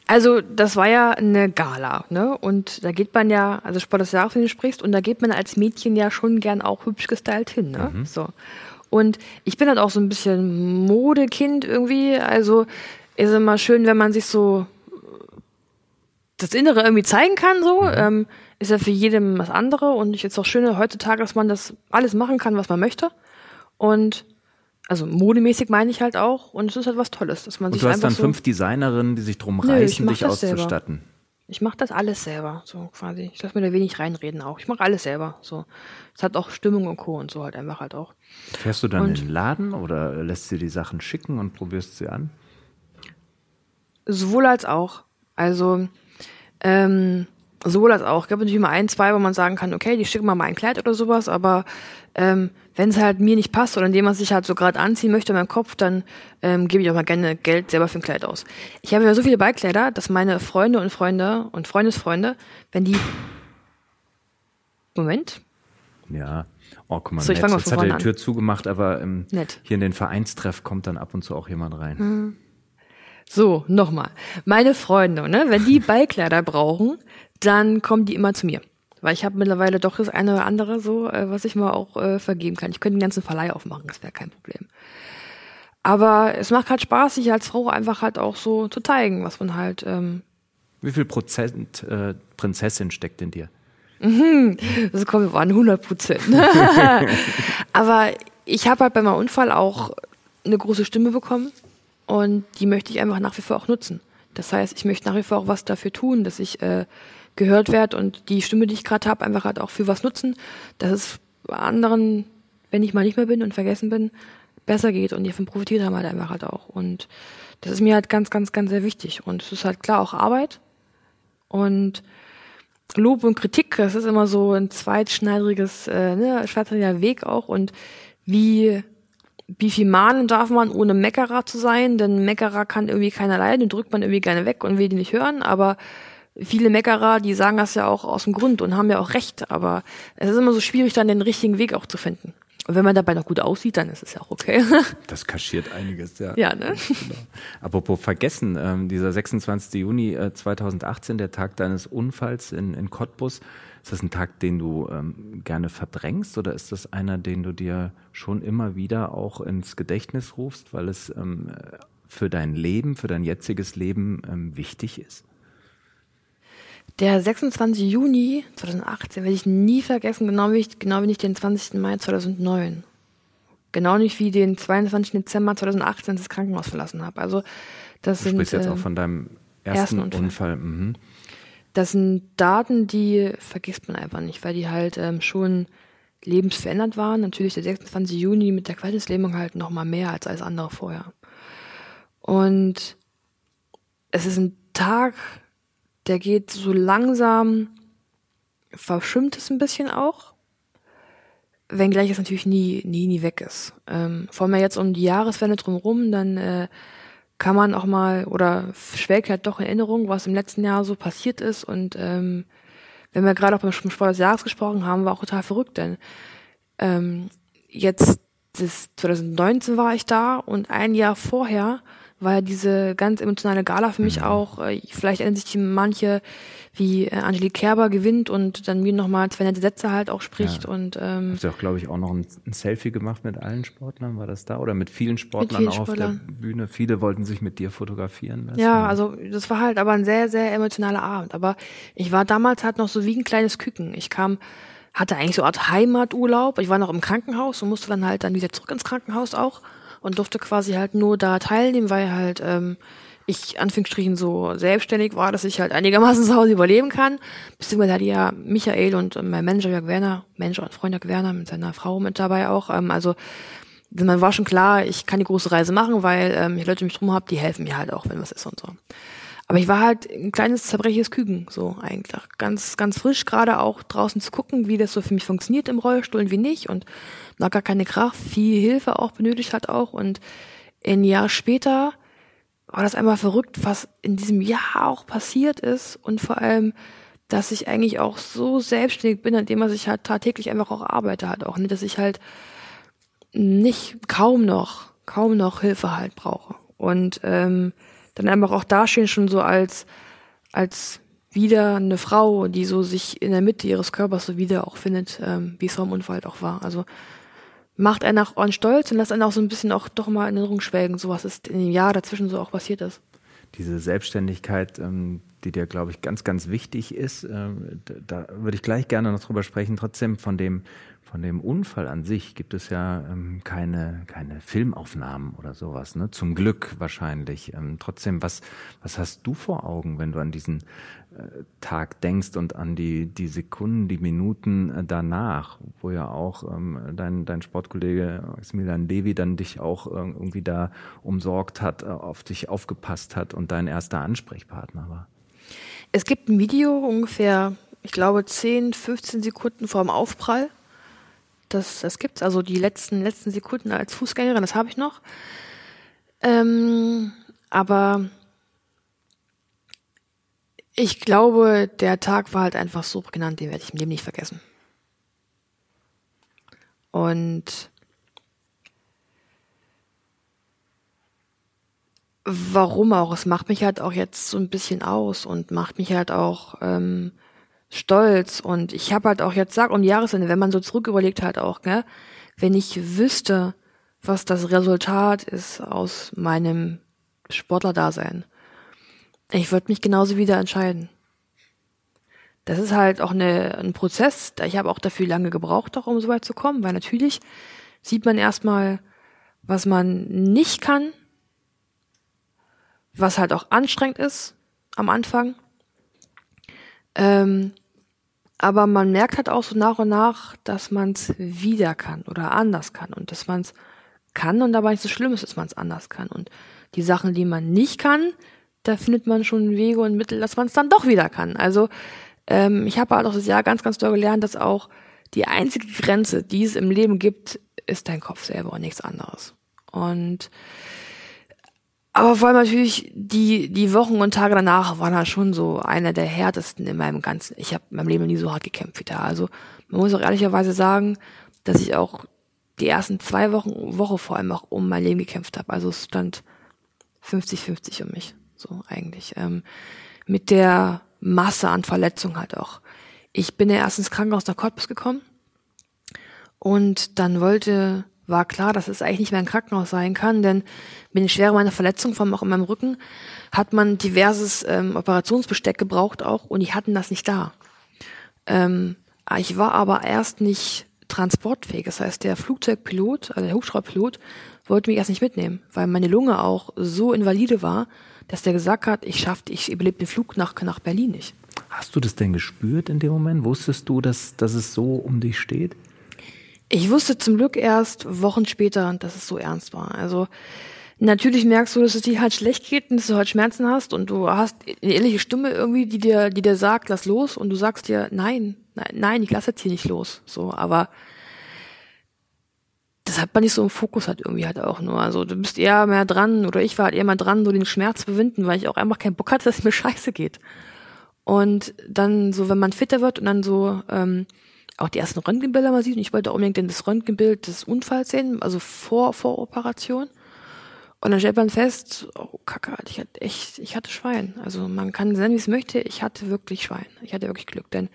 Also das war ja eine Gala, ne? Und da geht man ja, also Sport des Jahres, wenn du sprichst, und da geht man als Mädchen ja schon gern auch hübsch gestylt hin, ne? Mhm. So. Und ich bin halt auch so ein bisschen Modekind irgendwie. Also ist immer schön, wenn man sich so das Innere irgendwie zeigen kann, so. Mhm. Ähm, ist ja für jedem was andere. Und ich jetzt auch schön heutzutage, dass man das alles machen kann, was man möchte. Und also modemäßig meine ich halt auch. Und es ist halt was Tolles, dass man und sich du hast dann so fünf Designerinnen, die sich drum reißen, dich auszustatten. Selber. Ich mache das alles selber, so quasi. Ich lasse mir da wenig reinreden auch. Ich mache alles selber, so. Es hat auch Stimmung und Co. und so halt einfach halt auch. Fährst du dann und in den Laden oder lässt du die Sachen schicken und probierst sie an? Sowohl als auch. Also, ähm, sowohl als auch. Es gibt natürlich mal ein, zwei, wo man sagen kann, okay, die schicken mal mal ein Kleid oder sowas, aber ähm, wenn es halt mir nicht passt oder indem man sich halt so gerade anziehen möchte in meinem Kopf, dann ähm, gebe ich auch mal gerne Geld selber für ein Kleid aus. Ich habe ja so viele Beikleider, dass meine Freunde und Freunde und Freundesfreunde, wenn die Moment. Ja. Oh, guck mal, so, ich nett. Jetzt hat er die Tür an. zugemacht, aber ähm, hier in den Vereinstreff kommt dann ab und zu auch jemand rein. Mhm. So, nochmal. Meine Freunde, ne, wenn die Beikleider brauchen, dann kommen die immer zu mir. Weil ich habe mittlerweile doch das eine oder andere so, äh, was ich mal auch äh, vergeben kann. Ich könnte den ganzen Verleih aufmachen, das wäre kein Problem. Aber es macht halt Spaß, sich als Frau einfach halt auch so zu zeigen, was man halt. Ähm Wie viel Prozent äh, Prinzessin steckt in dir? Mhm, das kommt an 100 Prozent. Aber ich habe halt bei meinem Unfall auch eine große Stimme bekommen und die möchte ich einfach nach wie vor auch nutzen. Das heißt, ich möchte nach wie vor auch was dafür tun, dass ich äh, gehört werde und die Stimme, die ich gerade habe, einfach halt auch für was nutzen, dass es anderen, wenn ich mal nicht mehr bin und vergessen bin, besser geht und die davon profitiert haben halt einfach halt auch. Und das ist mir halt ganz, ganz, ganz sehr wichtig. Und es ist halt klar auch Arbeit. Und Lob und Kritik, das ist immer so ein zweitschneidriges, äh, ne, schwertschneidiger Weg auch. Und wie, wie viel mahnen darf man, ohne Meckerer zu sein? Denn Meckerer kann irgendwie keiner leiden, den drückt man irgendwie gerne weg und will die nicht hören. Aber viele Meckerer, die sagen das ja auch aus dem Grund und haben ja auch recht. Aber es ist immer so schwierig, dann den richtigen Weg auch zu finden. Und wenn man dabei noch gut aussieht, dann ist es ja auch okay. Das kaschiert einiges, ja. Ja, ne? Genau. Apropos vergessen, ähm, dieser 26. Juni äh, 2018, der Tag deines Unfalls in, in Cottbus, ist das ein Tag, den du ähm, gerne verdrängst oder ist das einer, den du dir schon immer wieder auch ins Gedächtnis rufst, weil es ähm, für dein Leben, für dein jetziges Leben ähm, wichtig ist? Der 26. Juni 2018 werde ich nie vergessen, genau wie, ich, genau wie nicht den 20. Mai 2009. Genau nicht wie den 22. Dezember 2018 das Krankenhaus verlassen habe. Also das du sind sprichst jetzt äh, auch von deinem ersten, ersten Unfall. Unfall. Mhm. das sind Daten, die vergisst man einfach nicht, weil die halt ähm, schon lebensverändert waren. Natürlich der 26. Juni mit der Qualitätslähmung halt noch mal mehr als alles andere vorher. Und es ist ein Tag, der geht so langsam, verschwimmt es ein bisschen auch, wenngleich es natürlich nie, nie, nie weg ist. Ähm, vor allem jetzt um die Jahreswende drumherum, dann äh, kann man auch mal oder schwelgt halt doch in Erinnerung, was im letzten Jahr so passiert ist. Und ähm, wenn wir gerade auch beim Sport des Jahres gesprochen haben, war auch total verrückt, denn ähm, jetzt das 2019 war ich da und ein Jahr vorher war ja diese ganz emotionale Gala für mich auch, äh, vielleicht erinnern sich manche, wie äh, Angelique Kerber gewinnt und dann mir nochmal zwei nette Sätze halt auch spricht Ja. und ähm, Hast du auch, glaube ich, auch noch ein, ein Selfie gemacht mit allen Sportlern, war das da? Oder mit vielen Sportlern vielen auch auf der Bühne? Viele wollten sich mit dir fotografieren lassen. Ja, also das war halt aber ein sehr, sehr emotionaler Abend. Aber ich war damals halt noch so wie ein kleines Küken. Ich kam, hatte eigentlich so eine Art Heimaturlaub. Ich war noch im Krankenhaus und musste dann halt dann wieder zurück ins Krankenhaus auch und durfte quasi halt nur da teilnehmen, weil halt ähm, ich Anführungsstrichen so selbstständig war, dass ich halt einigermaßen zu Hause überleben kann. Beziehungsweise hatte ja Michael und äh, mein Manager Jörg Werner, Manager und Freund Jörg Werner mit seiner Frau mit dabei auch. Ähm, also man war schon klar, ich kann die große Reise machen, weil ähm, ich Leute mich drum habe, die helfen mir halt auch, wenn was ist und so. Aber ich war halt ein kleines zerbrechliches Küken, so eigentlich. Ganz, ganz frisch gerade auch draußen zu gucken, wie das so für mich funktioniert im Rollstuhl und wie nicht. Und noch gar keine Kraft, viel Hilfe auch benötigt hat auch. Und ein Jahr später war das einmal verrückt, was in diesem Jahr auch passiert ist. Und vor allem, dass ich eigentlich auch so selbstständig bin, indem ich halt tagtäglich einfach auch arbeite halt auch. Ne? Dass ich halt nicht kaum noch, kaum noch Hilfe halt brauche. Und ähm, dann einfach auch dastehen schon so als, als wieder eine Frau, die so sich in der Mitte ihres Körpers so wieder auch findet, ähm, wie es vor dem Unfall halt auch war. Also macht einen auch an stolz und lässt einen auch so ein bisschen auch doch mal in Erinnerung schwelgen, so was ist in dem Jahr dazwischen so auch passiert ist. Diese Selbstständigkeit, ähm, die dir, glaube ich, ganz, ganz wichtig ist, ähm, da, da würde ich gleich gerne noch drüber sprechen. Trotzdem von dem, von dem Unfall an sich gibt es ja ähm, keine, keine Filmaufnahmen oder sowas, ne? Zum Glück wahrscheinlich. Ähm, trotzdem, was, was hast du vor Augen, wenn du an diesen äh, Tag denkst und an die, die Sekunden, die Minuten äh, danach, wo ja auch ähm, dein, dein Sportkollege Maximilian Levy dann dich auch äh, irgendwie da umsorgt hat, äh, auf dich aufgepasst hat und dein erster Ansprechpartner war? Es gibt ein Video ungefähr, ich glaube, 10, 15 Sekunden vor dem Aufprall. Das, das gibt's, also die letzten, letzten Sekunden als Fußgängerin, das habe ich noch. Ähm, aber ich glaube, der Tag war halt einfach so prägnant, den werde ich im Leben nicht vergessen. Und warum auch? Es macht mich halt auch jetzt so ein bisschen aus und macht mich halt auch ähm, stolz. Und ich habe halt auch jetzt sag um Jahresende, wenn man so zurück überlegt halt auch, gell, wenn ich wüsste, was das Resultat ist aus meinem Sportlerdasein, ich würde mich genauso wieder entscheiden. Das ist halt auch eine, ein Prozess. Ich habe auch dafür lange gebraucht, auch um so weit zu kommen, weil natürlich sieht man erstmal, was man nicht kann, was halt auch anstrengend ist am Anfang. Ähm, aber man merkt halt auch so nach und nach, dass man es wieder kann oder anders kann und dass man es kann und dabei nicht so schlimm ist, dass man es anders kann. Und die Sachen, die man nicht kann, da findet man schon Wege und Mittel, dass man es dann doch wieder kann. Also ähm, ich habe halt auch das Jahr ganz, ganz doll gelernt, dass auch die einzige Grenze, die es im Leben gibt, ist dein Kopf selber und nichts anderes. Und aber vor allem natürlich die, die Wochen und Tage danach waren halt schon so einer der härtesten in meinem ganzen. Ich habe in meinem Leben nie so hart gekämpft wie da. Also man muss auch ehrlicherweise sagen, dass ich auch die ersten zwei Wochen, Woche vor allem auch um mein Leben gekämpft habe. Also es stand 50-50 um mich. So eigentlich. Ähm, mit der Masse an Verletzungen halt auch. Ich bin ja erst ins Krankenhaus nach Cottbus gekommen und dann wollte, war klar, dass es eigentlich nicht mehr ein Krankenhaus sein kann, denn mit der Schwere meiner Verletzung, vor allem auch in meinem Rücken, hat man diverses ähm, Operationsbesteck gebraucht auch und die hatten das nicht da. Ähm, ich war aber erst nicht transportfähig. Das heißt, der Flugzeugpilot, also der Hubschraubpilot, wollte mich erst nicht mitnehmen, weil meine Lunge auch so invalide war, dass der gesagt hat, ich schaff, ich überlebe den Flug nach, nach Berlin nicht. Hast du das denn gespürt in dem Moment? Wusstest du, dass, dass es so um dich steht? Ich wusste zum Glück erst Wochen später, dass es so ernst war. Also natürlich merkst du, dass es dir halt schlecht geht und dass du halt Schmerzen hast und du hast eine ehrliche Stimme irgendwie, die dir, die dir sagt, lass los und du sagst dir, nein, nein, nein, ich lasse jetzt hier nicht los. So, aber das hat man nicht so im Fokus hat irgendwie halt auch nur. Also du bist eher mehr dran oder ich war halt eher mal dran, so den Schmerz bewinden, weil ich auch einfach keinen Bock hatte, dass es mir scheiße geht. Und dann so, wenn man fitter wird und dann so ähm, auch die ersten Röntgenbilder mal sieht, und ich wollte unbedingt das Röntgenbild des Unfalls sehen, also vor, vor Operation. Und dann stellt man fest, oh Kacke, ich hatte echt, ich hatte Schwein. Also man kann sein, wie es möchte, ich hatte wirklich Schwein. Ich hatte wirklich Glück, denn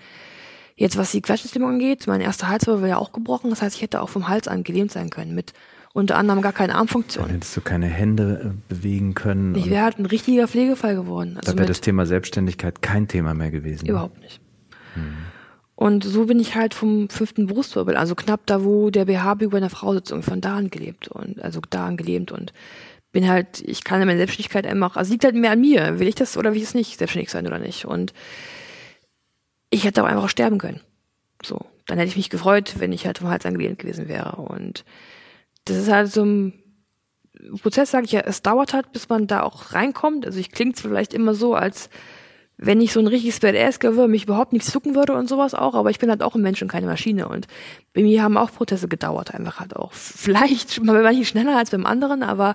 Jetzt, was die Querschnittslähmung angeht, mein erster Halswirbel war ja auch gebrochen. Das heißt, ich hätte auch vom Hals an gelähmt sein können mit unter anderem gar keine Armfunktion. Dann hättest du keine Hände äh, bewegen können. Ich wäre halt ein richtiger Pflegefall geworden. Also da wäre das Thema Selbstständigkeit kein Thema mehr gewesen. Überhaupt nicht. Hm. Und so bin ich halt vom fünften Brustwirbel, also knapp da, wo der BH-Bügel einer Frau sitzt, und von da an gelebt und also da an gelebt und bin halt, ich kann meine Selbstständigkeit einfach, also liegt halt mehr an mir, will ich das oder will ich es nicht, selbstständig sein oder nicht. Und ich hätte auch einfach sterben können. So, dann hätte ich mich gefreut, wenn ich halt vom Hals angelehnt gewesen wäre. Und das ist halt so ein Prozess, sage ich ja, es dauert halt, bis man da auch reinkommt. Also ich klingt vielleicht immer so, als wenn ich so ein richtiges Badass wäre, mich überhaupt nichts zucken würde und sowas auch, aber ich bin halt auch ein Mensch und keine Maschine. Und bei mir haben auch Prozesse gedauert, einfach halt auch. Vielleicht bei manchen schneller als beim anderen, aber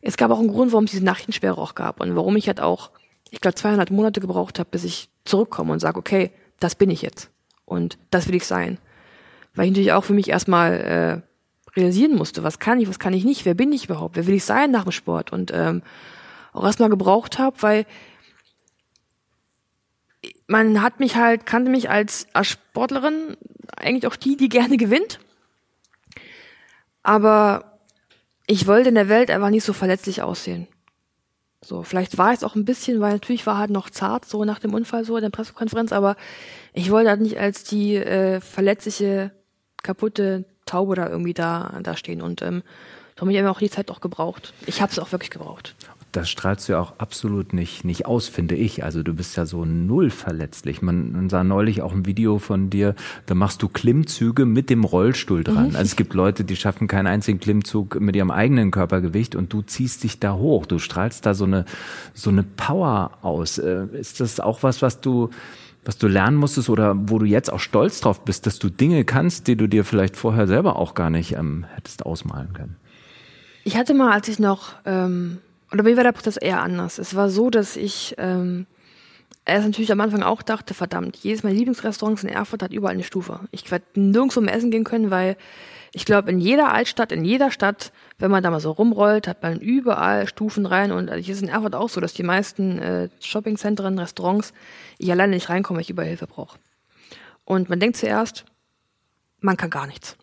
es gab auch einen Grund, warum es diese Nachrichtensperre auch gab und warum ich halt auch, ich glaube, 200 Monate gebraucht habe, bis ich zurückkomme und sage, okay, das bin ich jetzt und das will ich sein. Weil ich natürlich auch für mich erstmal äh, realisieren musste, was kann ich, was kann ich nicht, wer bin ich überhaupt, wer will ich sein nach dem Sport und ähm, auch erstmal gebraucht habe, weil man hat mich halt, kannte mich als, Sportlerin, eigentlich auch die, die gerne gewinnt. Aber ich wollte in der Welt einfach nicht so verletzlich aussehen. So, vielleicht war es auch ein bisschen, weil natürlich war halt noch zart, so nach dem Unfall, so in der Pressekonferenz, aber ich wollte halt nicht als die äh, verletzliche, kaputte Taube da irgendwie da, da stehen. Und ähm, so habe ich eben auch die Zeit auch gebraucht. Ich habe es auch wirklich gebraucht das strahlst du ja auch absolut nicht, nicht aus, finde ich. Also du bist ja so null verletzlich. Man, man sah neulich auch ein Video von dir, da machst du Klimmzüge mit dem Rollstuhl dran. Mhm. Also es gibt Leute, die schaffen keinen einzigen Klimmzug mit ihrem eigenen Körpergewicht und du ziehst dich da hoch. Du strahlst da so eine, so eine Power aus. Äh, ist das auch was, was du, was du lernen musstest oder wo du jetzt auch stolz drauf bist, dass du Dinge kannst, die du dir vielleicht vorher selber auch gar nicht ähm, hättest ausmalen können? Ich hatte mal, als ich noch ähm, oder bei mir war der Prozess eher anders. Es war so, dass ich ähm, erst natürlich am Anfang auch dachte, verdammt, jedes meiner Lieblingsrestaurants in Erfurt hat überall eine Stufe. Ich werde nirgendwo mehr essen gehen können, weil ich glaube, in jeder Altstadt, in jeder Stadt, wenn man da mal so rumrollt, hat man überall Stufen rein. Und hier ist in Erfurt auch so, dass die meisten äh, Shoppingzentren, Restaurants, ich alleine nicht reinkomme, weil ich überall Hilfe brauche. Und man denkt zuerst, man kann gar nichts.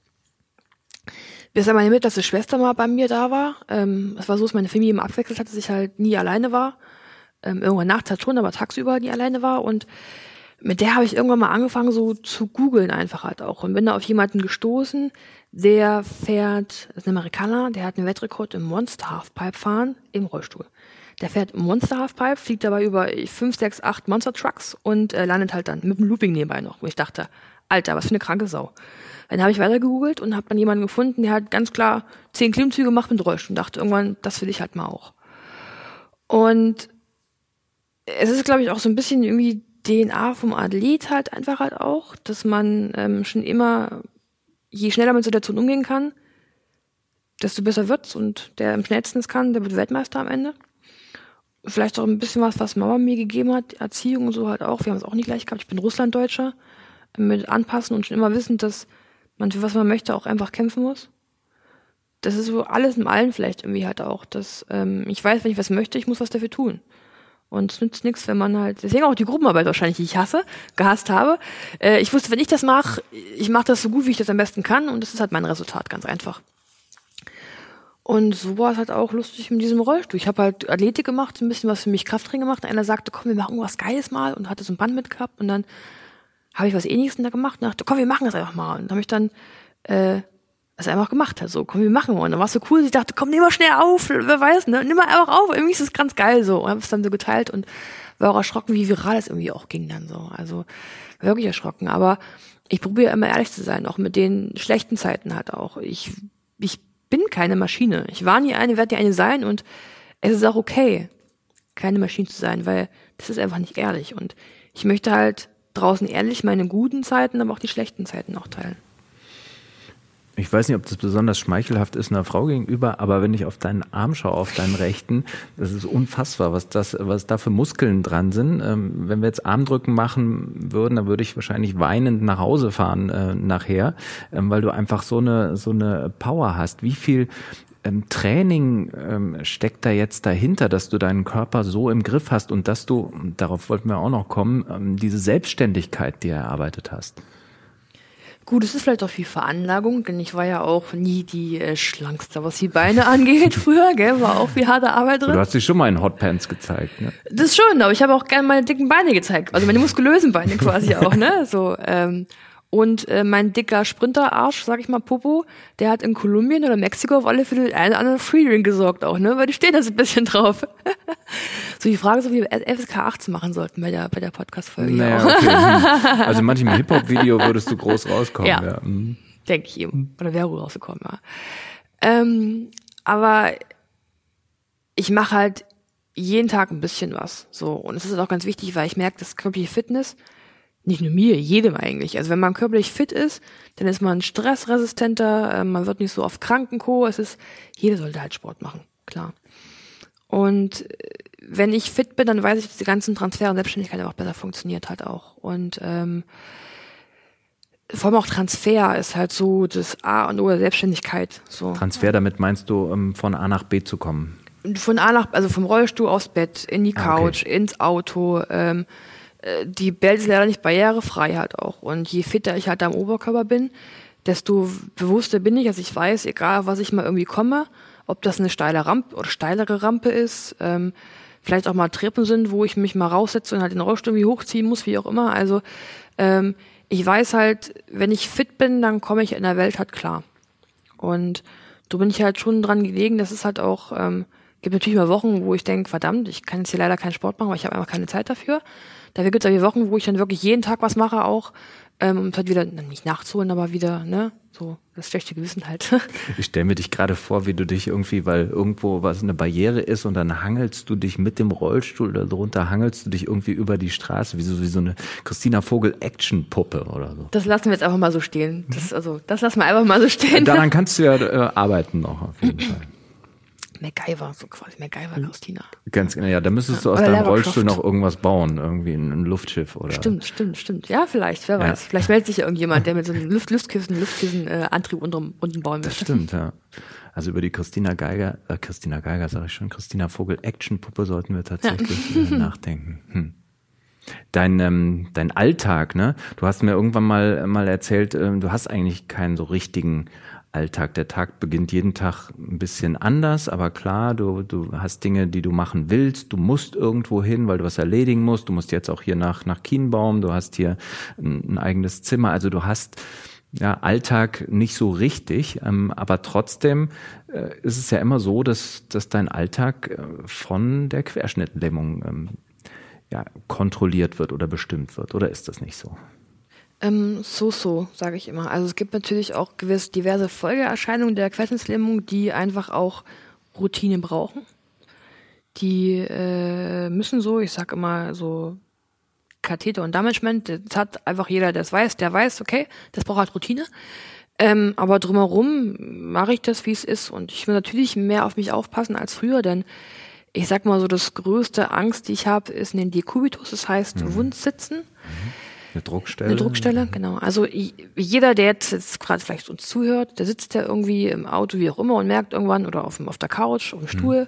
Bis dann meine mittlerste Schwester mal bei mir da war. Ähm, es war so, dass meine Familie immer abwechselt hat, dass ich halt nie alleine war. Ähm, irgendwann nachts halt schon, aber tagsüber nie alleine war. Und mit der habe ich irgendwann mal angefangen, so zu googeln einfach halt auch. Und bin da auf jemanden gestoßen, der fährt, das ist ein Amerikaner, der hat einen Weltrekord im Monster Halfpipe fahren im Rollstuhl. Der fährt Monster Halfpipe, fliegt dabei über fünf, sechs, acht Monster Trucks und äh, landet halt dann mit dem Looping nebenbei noch, wo ich dachte, Alter, was für eine kranke Sau. Dann habe ich weiter gegoogelt und habe dann jemanden gefunden, der hat ganz klar zehn Klimmzüge gemacht mit Rollstuhl und dachte irgendwann, das will ich halt mal auch. Und es ist, glaube ich, auch so ein bisschen irgendwie DNA vom Athlet halt einfach halt auch, dass man ähm, schon immer, je schneller mit Situationen umgehen kann, desto besser wird's und der am schnellsten es kann, der wird Weltmeister am Ende. Vielleicht auch ein bisschen was, was Mama mir gegeben hat, Erziehung und so halt auch. Wir haben es auch nicht gleich gehabt. Ich bin Russlanddeutscher. Mit anpassen und schon immer wissen, dass man für was man möchte auch einfach kämpfen muss. Das ist so alles im Allen vielleicht irgendwie halt auch, dass ähm, ich weiß, wenn ich was möchte, ich muss was dafür tun. Und es nützt nichts, wenn man halt, deswegen auch die Gruppenarbeit wahrscheinlich, die ich hasse, gehasst habe. Äh, ich wusste, wenn ich das mache, ich mache das so gut, wie ich das am besten kann und das ist halt mein Resultat, ganz einfach. Und so war es halt auch lustig mit diesem Rollstuhl. Ich habe halt Athletik gemacht, ein bisschen was für mich Krafttraining gemacht. Einer sagte, komm, wir machen irgendwas Geiles mal und hatte so ein Band mitgehabt und dann habe ich was ähnliches da gemacht und dachte, komm, wir machen das einfach mal. Und habe ich dann äh, das einfach gemacht halt so, komm, wir machen mal. Und dann war es so cool, ich dachte, komm, nimm mal schnell auf, wer weiß, ne? Nimm mal einfach auf, irgendwie ist es ganz geil so. Und habe es dann so geteilt und war auch erschrocken, wie viral es irgendwie auch ging dann so. Also wirklich erschrocken. Aber ich probiere immer ehrlich zu sein, auch mit den schlechten Zeiten halt auch. Ich, ich bin keine Maschine. Ich war nie eine, werde nie eine sein und es ist auch okay, keine Maschine zu sein, weil das ist einfach nicht ehrlich. Und ich möchte halt draußen ehrlich meine guten Zeiten, aber auch die schlechten Zeiten auch teilen. Ich weiß nicht, ob das besonders schmeichelhaft ist einer Frau gegenüber, aber wenn ich auf deinen Arm schaue, auf deinen rechten, das ist unfassbar, was das, was da für Muskeln dran sind. Ähm, wenn wir jetzt Armdrücken machen würden, dann würde ich wahrscheinlich weinend nach Hause fahren äh, nachher, ähm, weil du einfach so eine so eine Power hast. Wie viel ähm, Training ähm, steckt da jetzt dahinter, dass du deinen Körper so im Griff hast und dass du, darauf wollten wir auch noch kommen, ähm, diese Selbstständigkeit, die er erarbeitet hast? Gut, es ist vielleicht auch viel Veranlagung, denn ich war ja auch nie die äh, schlankste, was die Beine angeht früher, gell? War auch viel harte Arbeit drin. Du hast dich schon mal in Hotpants gezeigt, ne? Das schon, aber ich habe auch gerne meine dicken Beine gezeigt, also meine muskulösen Beine quasi auch, ne? So, ähm, und äh, mein dicker Sprinterarsch, sag ich mal, Popo, der hat in Kolumbien oder Mexiko auf alle Fälle einen anderen Freering gesorgt auch, ne? Weil die stehen da so ein bisschen drauf. so die Frage ist, ob wir FSK 18 machen sollten bei der, bei der Podcast-Folge. Naja, okay. Hm. Also manchmal im Hip-Hop-Video würdest du groß rauskommen, ja. ja. Mhm. Denke ich eben. Oder wäre rausgekommen, ja. Ähm, aber ich mache halt jeden Tag ein bisschen was. So. Und es ist auch ganz wichtig, weil ich merke, dass körperliche Fitness nicht nur mir, jedem eigentlich. Also wenn man körperlich fit ist, dann ist man stressresistenter, äh, man wird nicht so oft krank und Co. Es ist, jeder sollte halt Sport machen, klar. Und äh, wenn ich fit bin, dann weiß ich, dass die ganzen Transfer und Selbstständigkeit auch besser funktioniert halt auch. Und ähm, vor allem auch Transfer ist halt so das A und O der Selbstständigkeit. So. Transfer, damit meinst du, um von A nach B zu kommen? Von A nach, also vom Rollstuhl aufs Bett, in die Couch, ah, okay. ins Auto, ähm, äh, die Welt ist leider nicht barrierefrei halt auch. Und je fitter ich halt am Oberkörper bin, desto bewusster bin ich, dass ich weiß, egal was ich mal irgendwie komme, ob das eine steile Rampe oder steilere Rampe ist, ähm, vielleicht auch mal Treppen sind, wo ich mich mal raussetze und halt den Rollstuhl irgendwie hochziehen muss, wie auch immer. Also ähm, ich weiß halt, wenn ich fit bin, dann komme ich in der Welt halt klar. Und so bin ich halt schon dran gelegen, dass es halt auch, ähm, gibt natürlich mal Wochen, wo ich denke, verdammt, ich kann jetzt hier leider keinen Sport machen, weil ich habe einfach keine Zeit dafür. Dafür gibt es ja Wochen, wo ich dann wirklich jeden Tag was mache auch, ähm, um es halt wieder, nicht nachzuholen, aber wieder, ne, so das schlechte Gewissen halt. ich stelle mir dich gerade vor, wie du dich irgendwie, weil irgendwo was eine Barriere ist und dann hangelst du dich mit dem Rollstuhl oder drunter hangelst du dich irgendwie über die Straße, wie so, wie so eine Christina Vogel Action-Puppe oder so. Das lassen wir jetzt einfach mal so stehen. Das, also, das lassen wir einfach mal so stehen. Daran kannst du ja äh, arbeiten noch auf jeden Fall. MacGyver, so quasi MacGyver hm. Christina. Ganz genau, ja, da müsstest du aus oder deinem Rollstuhl noch irgendwas bauen, irgendwie ein, ein, Luftschiff oder. Stimmt, stimmt, stimmt. Ja, vielleicht, wer ja. weiß. Vielleicht meldet sich ja irgendjemand, der mit so einem Luft, Luftkissen, Luftkissen äh, Antrieb unten, unten bauen möchte. Das stimmt, ja. Also über die Christina Geiger, äh, Christina Geiger sage ich schon, Christina Vogel Actionpuppe sollten wir tatsächlich ja. äh, nachdenken. Hm. Dein, ähm, dein Alltag, ne? Du hast mir irgendwann mal, mal erzählt, äh, du hast eigentlich keinen so richtigen Alltag. Der Tag beginnt jeden Tag ein bisschen anders, aber klar, du, du hast Dinge, die du machen willst. Du musst irgendwo hin, weil du was erledigen musst. Du musst jetzt auch hier nach, nach Kienbaum. Du hast hier ein, ein eigenes Zimmer. Also du hast ja, Alltag nicht so richtig, ähm, aber trotzdem äh, ist es ja immer so, dass, dass dein Alltag äh, von der Querschnittlähmung ähm, ja, kontrolliert wird oder bestimmt wird. Oder ist das nicht so? Ähm, so, so, sage ich immer. Also es gibt natürlich auch gewiss diverse Folgeerscheinungen der Querschnittslähmung, die einfach auch Routine brauchen. die äh, müssen so, ich sag immer so Katheter und Damagement, das hat einfach jeder, der es weiß, der weiß, okay, das braucht halt Routine. Ähm, aber drumherum mache ich das, wie es ist. Und ich will natürlich mehr auf mich aufpassen als früher, denn ich sag mal so, das größte Angst, die ich habe, ist ein Dekubitus, das heißt mhm. Wundsitzen. Mhm. Eine Druckstelle. Eine Druckstelle, genau. Also jeder, der jetzt, jetzt gerade vielleicht uns zuhört, der sitzt ja irgendwie im Auto, wie auch immer, und merkt irgendwann, oder auf, auf der Couch, auf dem Stuhl, mhm.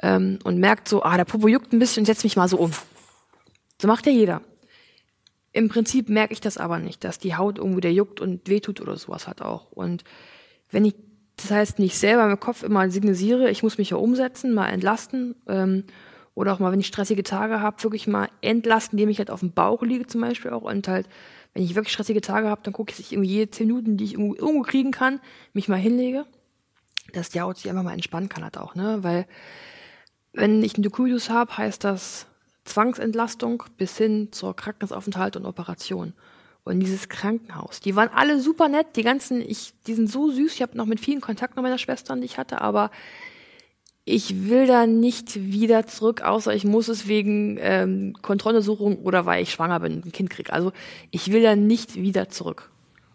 ähm, und merkt so, ah, der Popo juckt ein bisschen, setz mich mal so um. So macht ja jeder. Im Prinzip merke ich das aber nicht, dass die Haut irgendwie der juckt und wehtut oder sowas hat auch. Und wenn ich das heißt nicht selber im Kopf immer signalisiere, ich muss mich ja umsetzen, mal entlasten ähm, oder auch mal, wenn ich stressige Tage habe, wirklich mal entlasten, indem ich halt auf dem Bauch liege zum Beispiel auch und halt, wenn ich wirklich stressige Tage habe, dann gucke ich, dass ich irgendwie jede zehn Minuten, die ich irgendwo, irgendwo kriegen kann, mich mal hinlege, dass die Haut sich einfach mal entspannen kann halt auch, ne, weil wenn ich einen Dokubitus habe, heißt das Zwangsentlastung bis hin zur Krankenhausaufenthalt und Operation. Und dieses Krankenhaus, die waren alle super nett, die ganzen, ich, die sind so süß. Ich habe noch mit vielen Kontakt mit meiner Schwestern, die ich hatte, aber ich will da nicht wieder zurück, außer ich muss es wegen ähm, Kontrolluntersuchung oder weil ich schwanger bin und ein Kind kriege. Also ich will da nicht wieder zurück.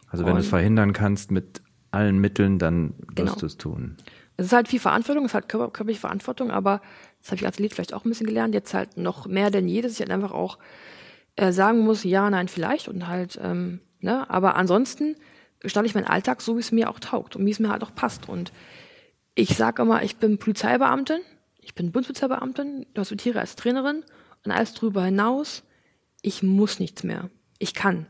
Also wenn du es verhindern kannst mit allen Mitteln, dann wirst genau. du es tun. Es ist halt viel Verantwortung, es ist halt körperliche Verantwortung, aber das habe ich als Lied vielleicht auch ein bisschen gelernt, jetzt halt noch mehr denn je, dass ich halt einfach auch äh, sagen muss, ja, nein, vielleicht und halt, ähm, ne, aber ansonsten gestalte ich meinen Alltag so, wie es mir auch taugt und wie es mir halt auch passt. Und ich sage immer, ich bin Polizeibeamtin, ich bin Bundespolizeibeamtin, du hospitiere als Trainerin und alles drüber hinaus, ich muss nichts mehr. Ich kann.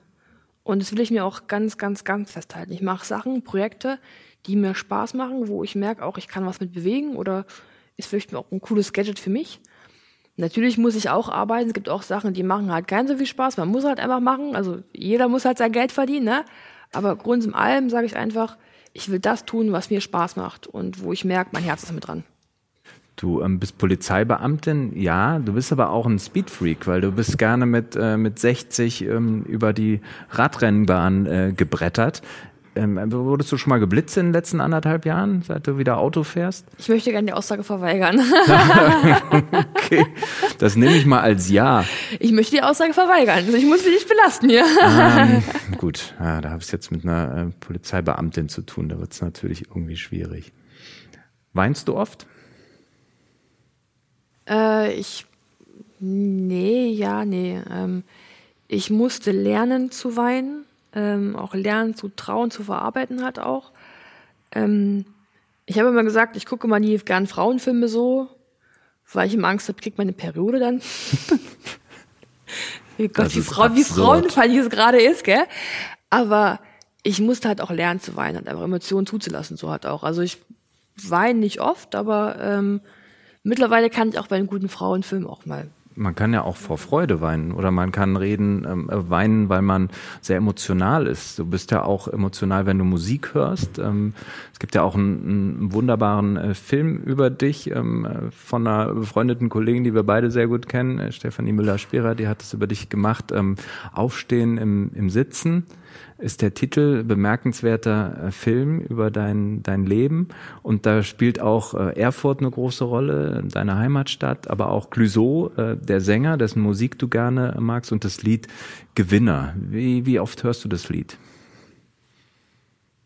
Und das will ich mir auch ganz, ganz, ganz festhalten. Ich mache Sachen, Projekte, die mir Spaß machen, wo ich merke auch, ich kann was mit bewegen oder ist vielleicht auch ein cooles Gadget für mich. Natürlich muss ich auch arbeiten. Es gibt auch Sachen, die machen halt keinen so viel Spaß. Man muss halt einfach machen. Also jeder muss halt sein Geld verdienen, ne? Aber Grund im allem sage ich einfach, ich will das tun, was mir Spaß macht und wo ich merke, mein Herz ist mit dran. Du ähm, bist Polizeibeamtin, ja, du bist aber auch ein Speedfreak, weil du bist gerne mit, äh, mit 60 ähm, über die Radrennbahn äh, gebrettert. Ähm, wurdest du schon mal geblitzt in den letzten anderthalb Jahren, seit du wieder Auto fährst? Ich möchte gerne die Aussage verweigern. okay, das nehme ich mal als Ja. Ich möchte die Aussage verweigern. Also ich muss dich nicht belasten hier. Ähm, gut, ja, da habe ich es jetzt mit einer äh, Polizeibeamtin zu tun. Da wird es natürlich irgendwie schwierig. Weinst du oft? Äh, ich. Nee, ja, nee. Ähm, ich musste lernen zu weinen ähm, auch lernen zu trauen, zu verarbeiten hat auch. Ähm, ich habe immer gesagt, ich gucke mal nie gern Frauenfilme so, weil ich immer Angst habe, kriegt meine Periode dann. wie Gott, wie, Frau, wie frauenfeindlich es gerade ist, gell? Aber ich musste halt auch lernen zu weinen und einfach Emotionen zuzulassen, so halt auch. Also ich weine nicht oft, aber ähm, mittlerweile kann ich auch bei einem guten Frauenfilm auch mal man kann ja auch vor Freude weinen oder man kann reden, ähm, äh, weinen, weil man sehr emotional ist. Du bist ja auch emotional, wenn du Musik hörst. Ähm, es gibt ja auch einen, einen wunderbaren äh, Film über dich ähm, äh, von einer befreundeten Kollegin, die wir beide sehr gut kennen, äh, Stefanie Müller-Sperer, die hat es über dich gemacht. Ähm, Aufstehen im, im Sitzen ist der Titel bemerkenswerter äh, Film über dein, dein Leben. Und da spielt auch äh, Erfurt eine große Rolle, deine Heimatstadt, aber auch Clouseau, äh, der Sänger, dessen Musik du gerne magst, und das Lied Gewinner. Wie, wie oft hörst du das Lied?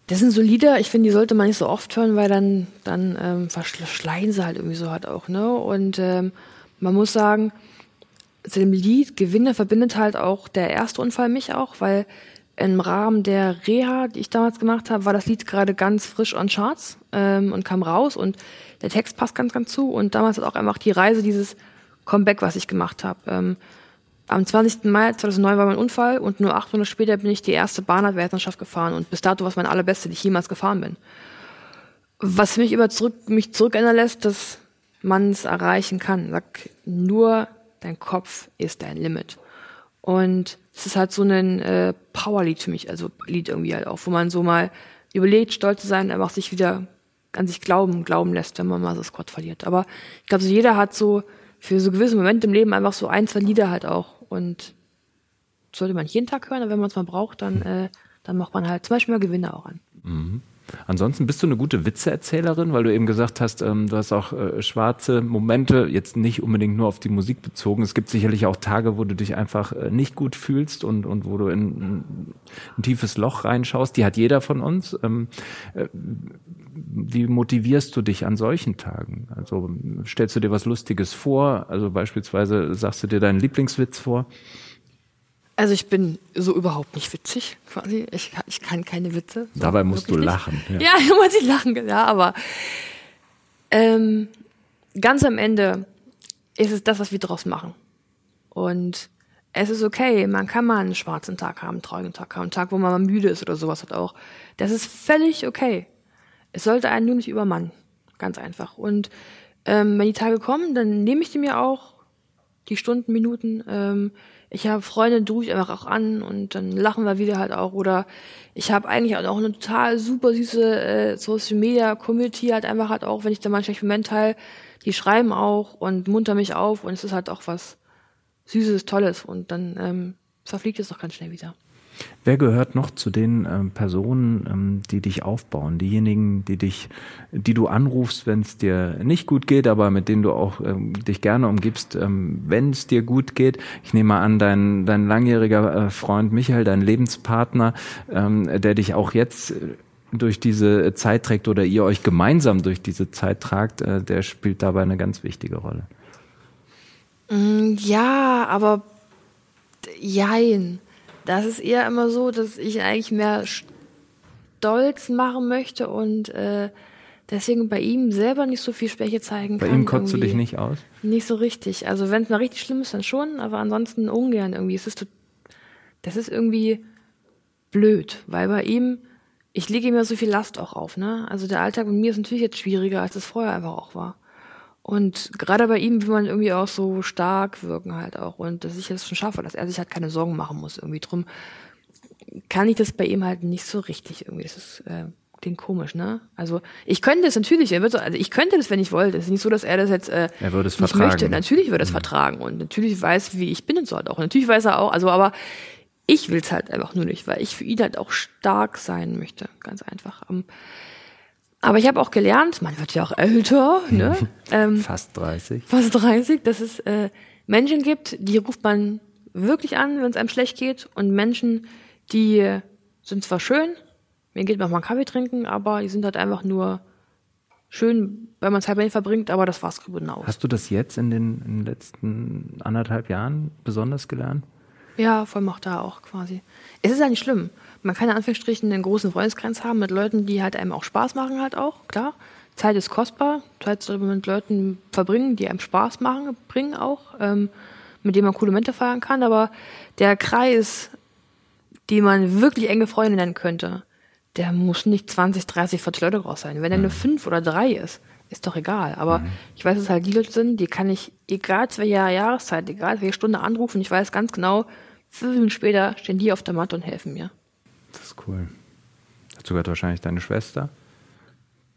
Das sind so Lieder, ich finde, die sollte man nicht so oft hören, weil dann, dann ähm, verschleihen sie halt irgendwie so halt auch, ne? Und ähm, man muss sagen, zu dem Lied Gewinner verbindet halt auch der erste Unfall mich auch, weil im Rahmen der Reha, die ich damals gemacht habe, war das Lied gerade ganz frisch on Charts ähm, und kam raus und der Text passt ganz, ganz zu. Und damals hat auch einfach die Reise dieses Comeback, was ich gemacht habe. Ähm, am 20. Mai 2009 war mein Unfall und nur acht Monate später bin ich die erste Bahnradweltmeisterschaft gefahren und bis dato war es meine allerbeste, die ich jemals gefahren bin. Was mich über zurück, mich zurückerinnern lässt, dass man es erreichen kann. Sag, nur dein Kopf ist dein Limit. Und es ist halt so ein äh, Powerlied für mich, also Lied irgendwie halt auch, wo man so mal überlegt, stolz zu sein, einfach sich wieder an sich glauben, glauben lässt, wenn man mal so Squad verliert. Aber ich glaube, so jeder hat so für so gewisse Momente im Leben einfach so ein, zwei Lieder halt auch. Und sollte man jeden Tag hören, aber wenn man es mal braucht, dann, äh, dann macht man halt zum Beispiel mal Gewinne auch an. Mhm. Ansonsten bist du eine gute Witzeerzählerin, weil du eben gesagt hast, ähm, du hast auch äh, schwarze Momente, jetzt nicht unbedingt nur auf die Musik bezogen. Es gibt sicherlich auch Tage, wo du dich einfach äh, nicht gut fühlst und, und wo du in, in ein tiefes Loch reinschaust. Die hat jeder von uns. Ähm, äh, wie motivierst du dich an solchen Tagen? Also stellst du dir was Lustiges vor? Also beispielsweise sagst du dir deinen Lieblingswitz vor? Also ich bin so überhaupt nicht witzig, quasi. Ich, ich kann keine Witze. So Dabei musst du lachen. Ja, ja muss ich lachen, ja, aber ähm, ganz am Ende ist es das, was wir draus machen. Und es ist okay, man kann mal einen schwarzen Tag haben, einen traurigen Tag haben, einen Tag, wo man mal müde ist oder sowas hat auch. Das ist völlig okay. Es sollte einen nur nicht übermannen. Ganz einfach. Und ähm, wenn die Tage kommen, dann nehme ich die mir auch, die Stunden, Minuten, ähm, ich habe Freunde, du ich einfach auch an und dann lachen wir wieder halt auch. Oder ich habe eigentlich auch eine total super süße äh, Social Media Community halt einfach halt auch, wenn ich da mal einen schlechten Moment teile, die schreiben auch und munter mich auf und es ist halt auch was Süßes, Tolles und dann ähm, verfliegt es doch ganz schnell wieder. Wer gehört noch zu den äh, Personen, ähm, die dich aufbauen? Diejenigen, die dich, die du anrufst, wenn es dir nicht gut geht, aber mit denen du auch ähm, dich gerne umgibst, ähm, wenn es dir gut geht. Ich nehme an, dein, dein langjähriger äh, Freund Michael, dein Lebenspartner, ähm, der dich auch jetzt äh, durch diese Zeit trägt oder ihr euch gemeinsam durch diese Zeit tragt, äh, der spielt dabei eine ganz wichtige Rolle. Mm, ja, aber jein das ist eher immer so, dass ich eigentlich mehr stolz machen möchte und äh, deswegen bei ihm selber nicht so viel Schwäche zeigen bei kann. Bei ihm kotzt du dich nicht aus? Nicht so richtig. Also wenn es mal richtig schlimm ist, dann schon, aber ansonsten ungern irgendwie. Es ist, das ist irgendwie blöd, weil bei ihm, ich lege ihm ja so viel Last auch auf. Ne? Also der Alltag mit mir ist natürlich jetzt schwieriger, als es vorher einfach auch war. Und gerade bei ihm will man irgendwie auch so stark wirken halt auch. Und dass ich es schon schaffe, dass er sich halt keine Sorgen machen muss irgendwie drum, kann ich das bei ihm halt nicht so richtig irgendwie. Das ist, äh, klingt komisch, ne? Also ich könnte es natürlich, er wird so, also ich könnte das, wenn ich wollte. Es ist nicht so, dass er das jetzt äh, er würde es nicht vertragen. möchte. Natürlich würde er es mhm. vertragen und natürlich weiß, wie ich bin und so halt auch. Und natürlich weiß er auch, also aber ich will es halt einfach nur nicht, weil ich für ihn halt auch stark sein möchte, ganz einfach. Um, aber ich habe auch gelernt, man wird ja auch älter, ne? Ähm, fast 30. Fast 30, dass es äh, Menschen gibt, die ruft man wirklich an, wenn es einem schlecht geht, und Menschen, die sind zwar schön, mir geht manchmal Kaffee trinken, aber die sind halt einfach nur schön, weil man Zeit bei ihnen verbringt, aber das war's hinaus. Hast du das jetzt in den, in den letzten anderthalb Jahren besonders gelernt? Ja, vor allem auch da auch quasi. Es ist ja nicht schlimm man kann in Anführungsstrichen einen großen Freundeskreis haben mit Leuten, die halt einem auch Spaß machen halt auch, klar. Zeit ist kostbar, Zeit sollte man mit Leuten verbringen, die einem Spaß machen, bringen auch, ähm, mit denen man coole Momente feiern kann, aber der Kreis, den man wirklich enge Freunde nennen könnte, der muss nicht 20, 30, 40 Leute groß sein. Wenn er nur mhm. fünf oder drei ist, ist doch egal. Aber mhm. ich weiß, dass es halt die Leute sind, die kann ich, egal zu welcher Jahreszeit, egal welche Stunde anrufen, ich weiß ganz genau, fünf Minuten später stehen die auf der Matte und helfen mir. Das ist cool. Dazu gehört wahrscheinlich deine Schwester.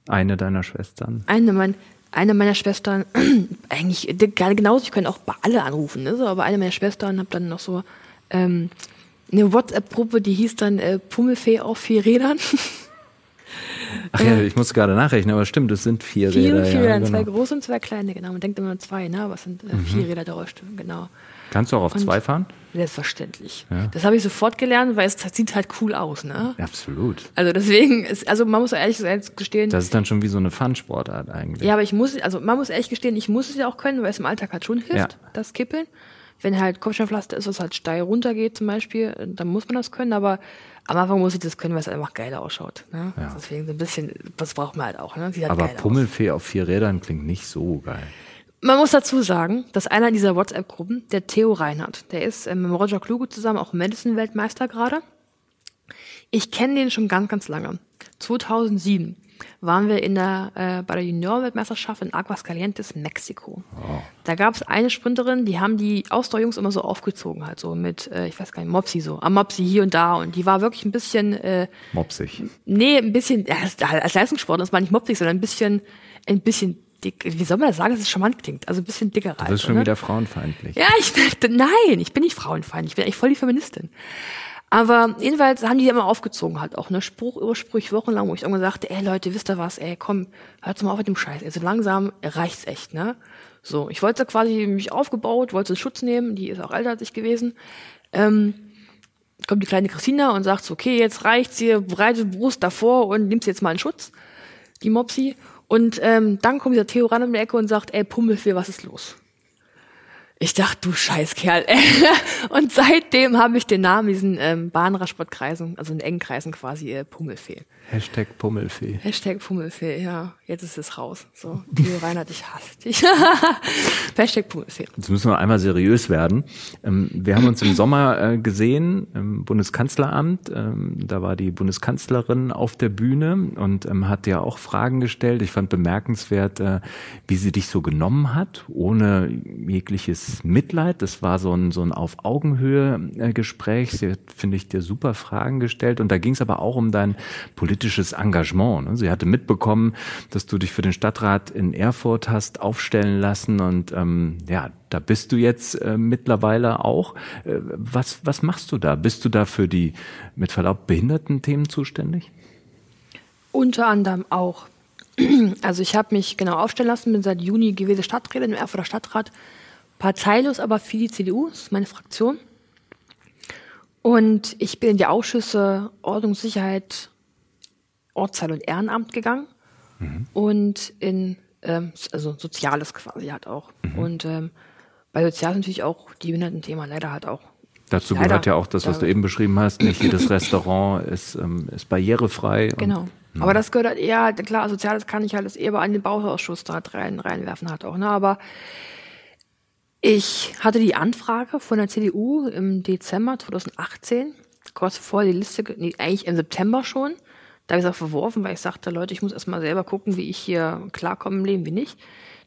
Eine deiner Schwestern. Eine, mein, eine meiner Schwestern, eigentlich genauso, ich könnte auch bei alle anrufen, ne? so, aber eine meiner Schwestern habe dann noch so ähm, eine WhatsApp-Gruppe, die hieß dann äh, Pummelfee auf vier Rädern. Ach ja, ich muss gerade nachrechnen, aber stimmt, es sind vier, vier Räder. Vier ja, Räder, genau. zwei große und zwei kleine, genau. Man denkt immer nur zwei, ne? aber es sind äh, mhm. vier Räder daraus, genau. Kannst du auch auf und zwei fahren? Selbstverständlich. Ja. Das habe ich sofort gelernt, weil es sieht halt cool aus, ne? absolut. Also deswegen ist, also man muss ehrlich gestehen. Das ist dann schon wie so eine Fun-Sportart eigentlich. Ja, aber ich muss, also man muss ehrlich gestehen, ich muss es ja auch können, weil es im Alltag halt schon hilft, ja. das Kippeln. Wenn halt Kopfsteinpflaster ist, was halt steil runtergeht zum Beispiel, dann muss man das können, aber am Anfang muss ich das können, weil es einfach geil ausschaut. Ne? Ja. Deswegen so ein bisschen, das braucht man halt auch. Ne? Halt aber Pummelfee aus. auf vier Rädern klingt nicht so geil. Man muss dazu sagen, dass einer dieser WhatsApp-Gruppen, der Theo Reinhardt, der ist ähm, mit Roger Kluge zusammen auch Medicine-Weltmeister gerade. Ich kenne den schon ganz, ganz lange. 2007 waren wir in der, äh, bei der Junior-Weltmeisterschaft in Aguascalientes, Mexiko. Oh. Da gab es eine Sprinterin, die haben die Ausdauerjungs immer so aufgezogen, halt so mit, äh, ich weiß gar nicht, Mopsi so, am Mopsi hier und da und die war wirklich ein bisschen äh, Mopsig. Nee, ein bisschen, ja, als Leistungssport, das war nicht mopsig, sondern ein bisschen, ein bisschen dick, wie soll man das sagen, dass es charmant klingt? Also ein bisschen dicker Du bist schon ne? wieder frauenfeindlich. Ja, ich nein, ich bin nicht frauenfeindlich, ich bin eigentlich voll die Feministin. Aber jedenfalls haben die immer aufgezogen halt auch, ne? Spruch über Spruch, wochenlang, wo ich irgendwann sagte, ey Leute, wisst ihr was, ey, komm, hört mal auf mit dem Scheiß. Also langsam reicht's echt, ne? So, ich wollte quasi mich aufgebaut, wollte Schutz nehmen, die ist auch älter als ich gewesen. Ähm, kommt die kleine Christina und sagt so, okay, jetzt reicht's hier, breite Brust davor und nimmst jetzt mal in Schutz, die Mopsi. Und ähm, dann kommt dieser Theo ran um die Ecke und sagt, ey, Pummelfee, was ist los? Ich dachte, du Scheißkerl. und seitdem habe ich den Namen diesen ähm, Bahnradsportkreisen, also in engen Kreisen quasi äh, Pummelfee. Hashtag Pummelfee. Hashtag Pummelfee, ja. Jetzt ist es raus. So, Theo Reinhardt, ich hasse dich. Hashtag Pummelfee. Jetzt müssen wir einmal seriös werden. Ähm, wir haben uns im Sommer äh, gesehen im Bundeskanzleramt. Ähm, da war die Bundeskanzlerin auf der Bühne und ähm, hat ja auch Fragen gestellt. Ich fand bemerkenswert, äh, wie sie dich so genommen hat, ohne jegliches Mitleid. Das war so ein, so ein auf Augenhöhe äh, Gespräch. Sie hat, finde ich, dir super Fragen gestellt. Und da ging es aber auch um dein politisches Engagement. Ne? Sie hatte mitbekommen, dass du dich für den Stadtrat in Erfurt hast aufstellen lassen und ähm, ja, da bist du jetzt äh, mittlerweile auch. Äh, was, was machst du da? Bist du da für die, mit Verlaub, behinderten Themen zuständig? Unter anderem auch. Also ich habe mich genau aufstellen lassen, bin seit Juni gewählte Stadträtin im Erfurter Stadtrat, parteilos aber für die CDU, das ist meine Fraktion. Und ich bin in die Ausschüsse Ordnung, Sicherheit, Ortsteil und Ehrenamt gegangen mhm. und in ähm, also Soziales quasi halt auch. Mhm. Und ähm, bei Sozial natürlich auch die Behinderten-Thema leider halt auch. Dazu leider, gehört ja auch das, was du eben beschrieben hast. Nicht jedes Restaurant ist, ähm, ist barrierefrei. Genau. Und, Aber das gehört halt eher, klar, Soziales kann ich halt eher an den Bauausschuss da rein, reinwerfen halt auch. Ne? Aber ich hatte die Anfrage von der CDU im Dezember 2018, kurz vor die Liste, nee, eigentlich im September schon, da habe ich es auch verworfen, weil ich sagte, Leute, ich muss erstmal selber gucken, wie ich hier klarkomme im Leben, wie nicht.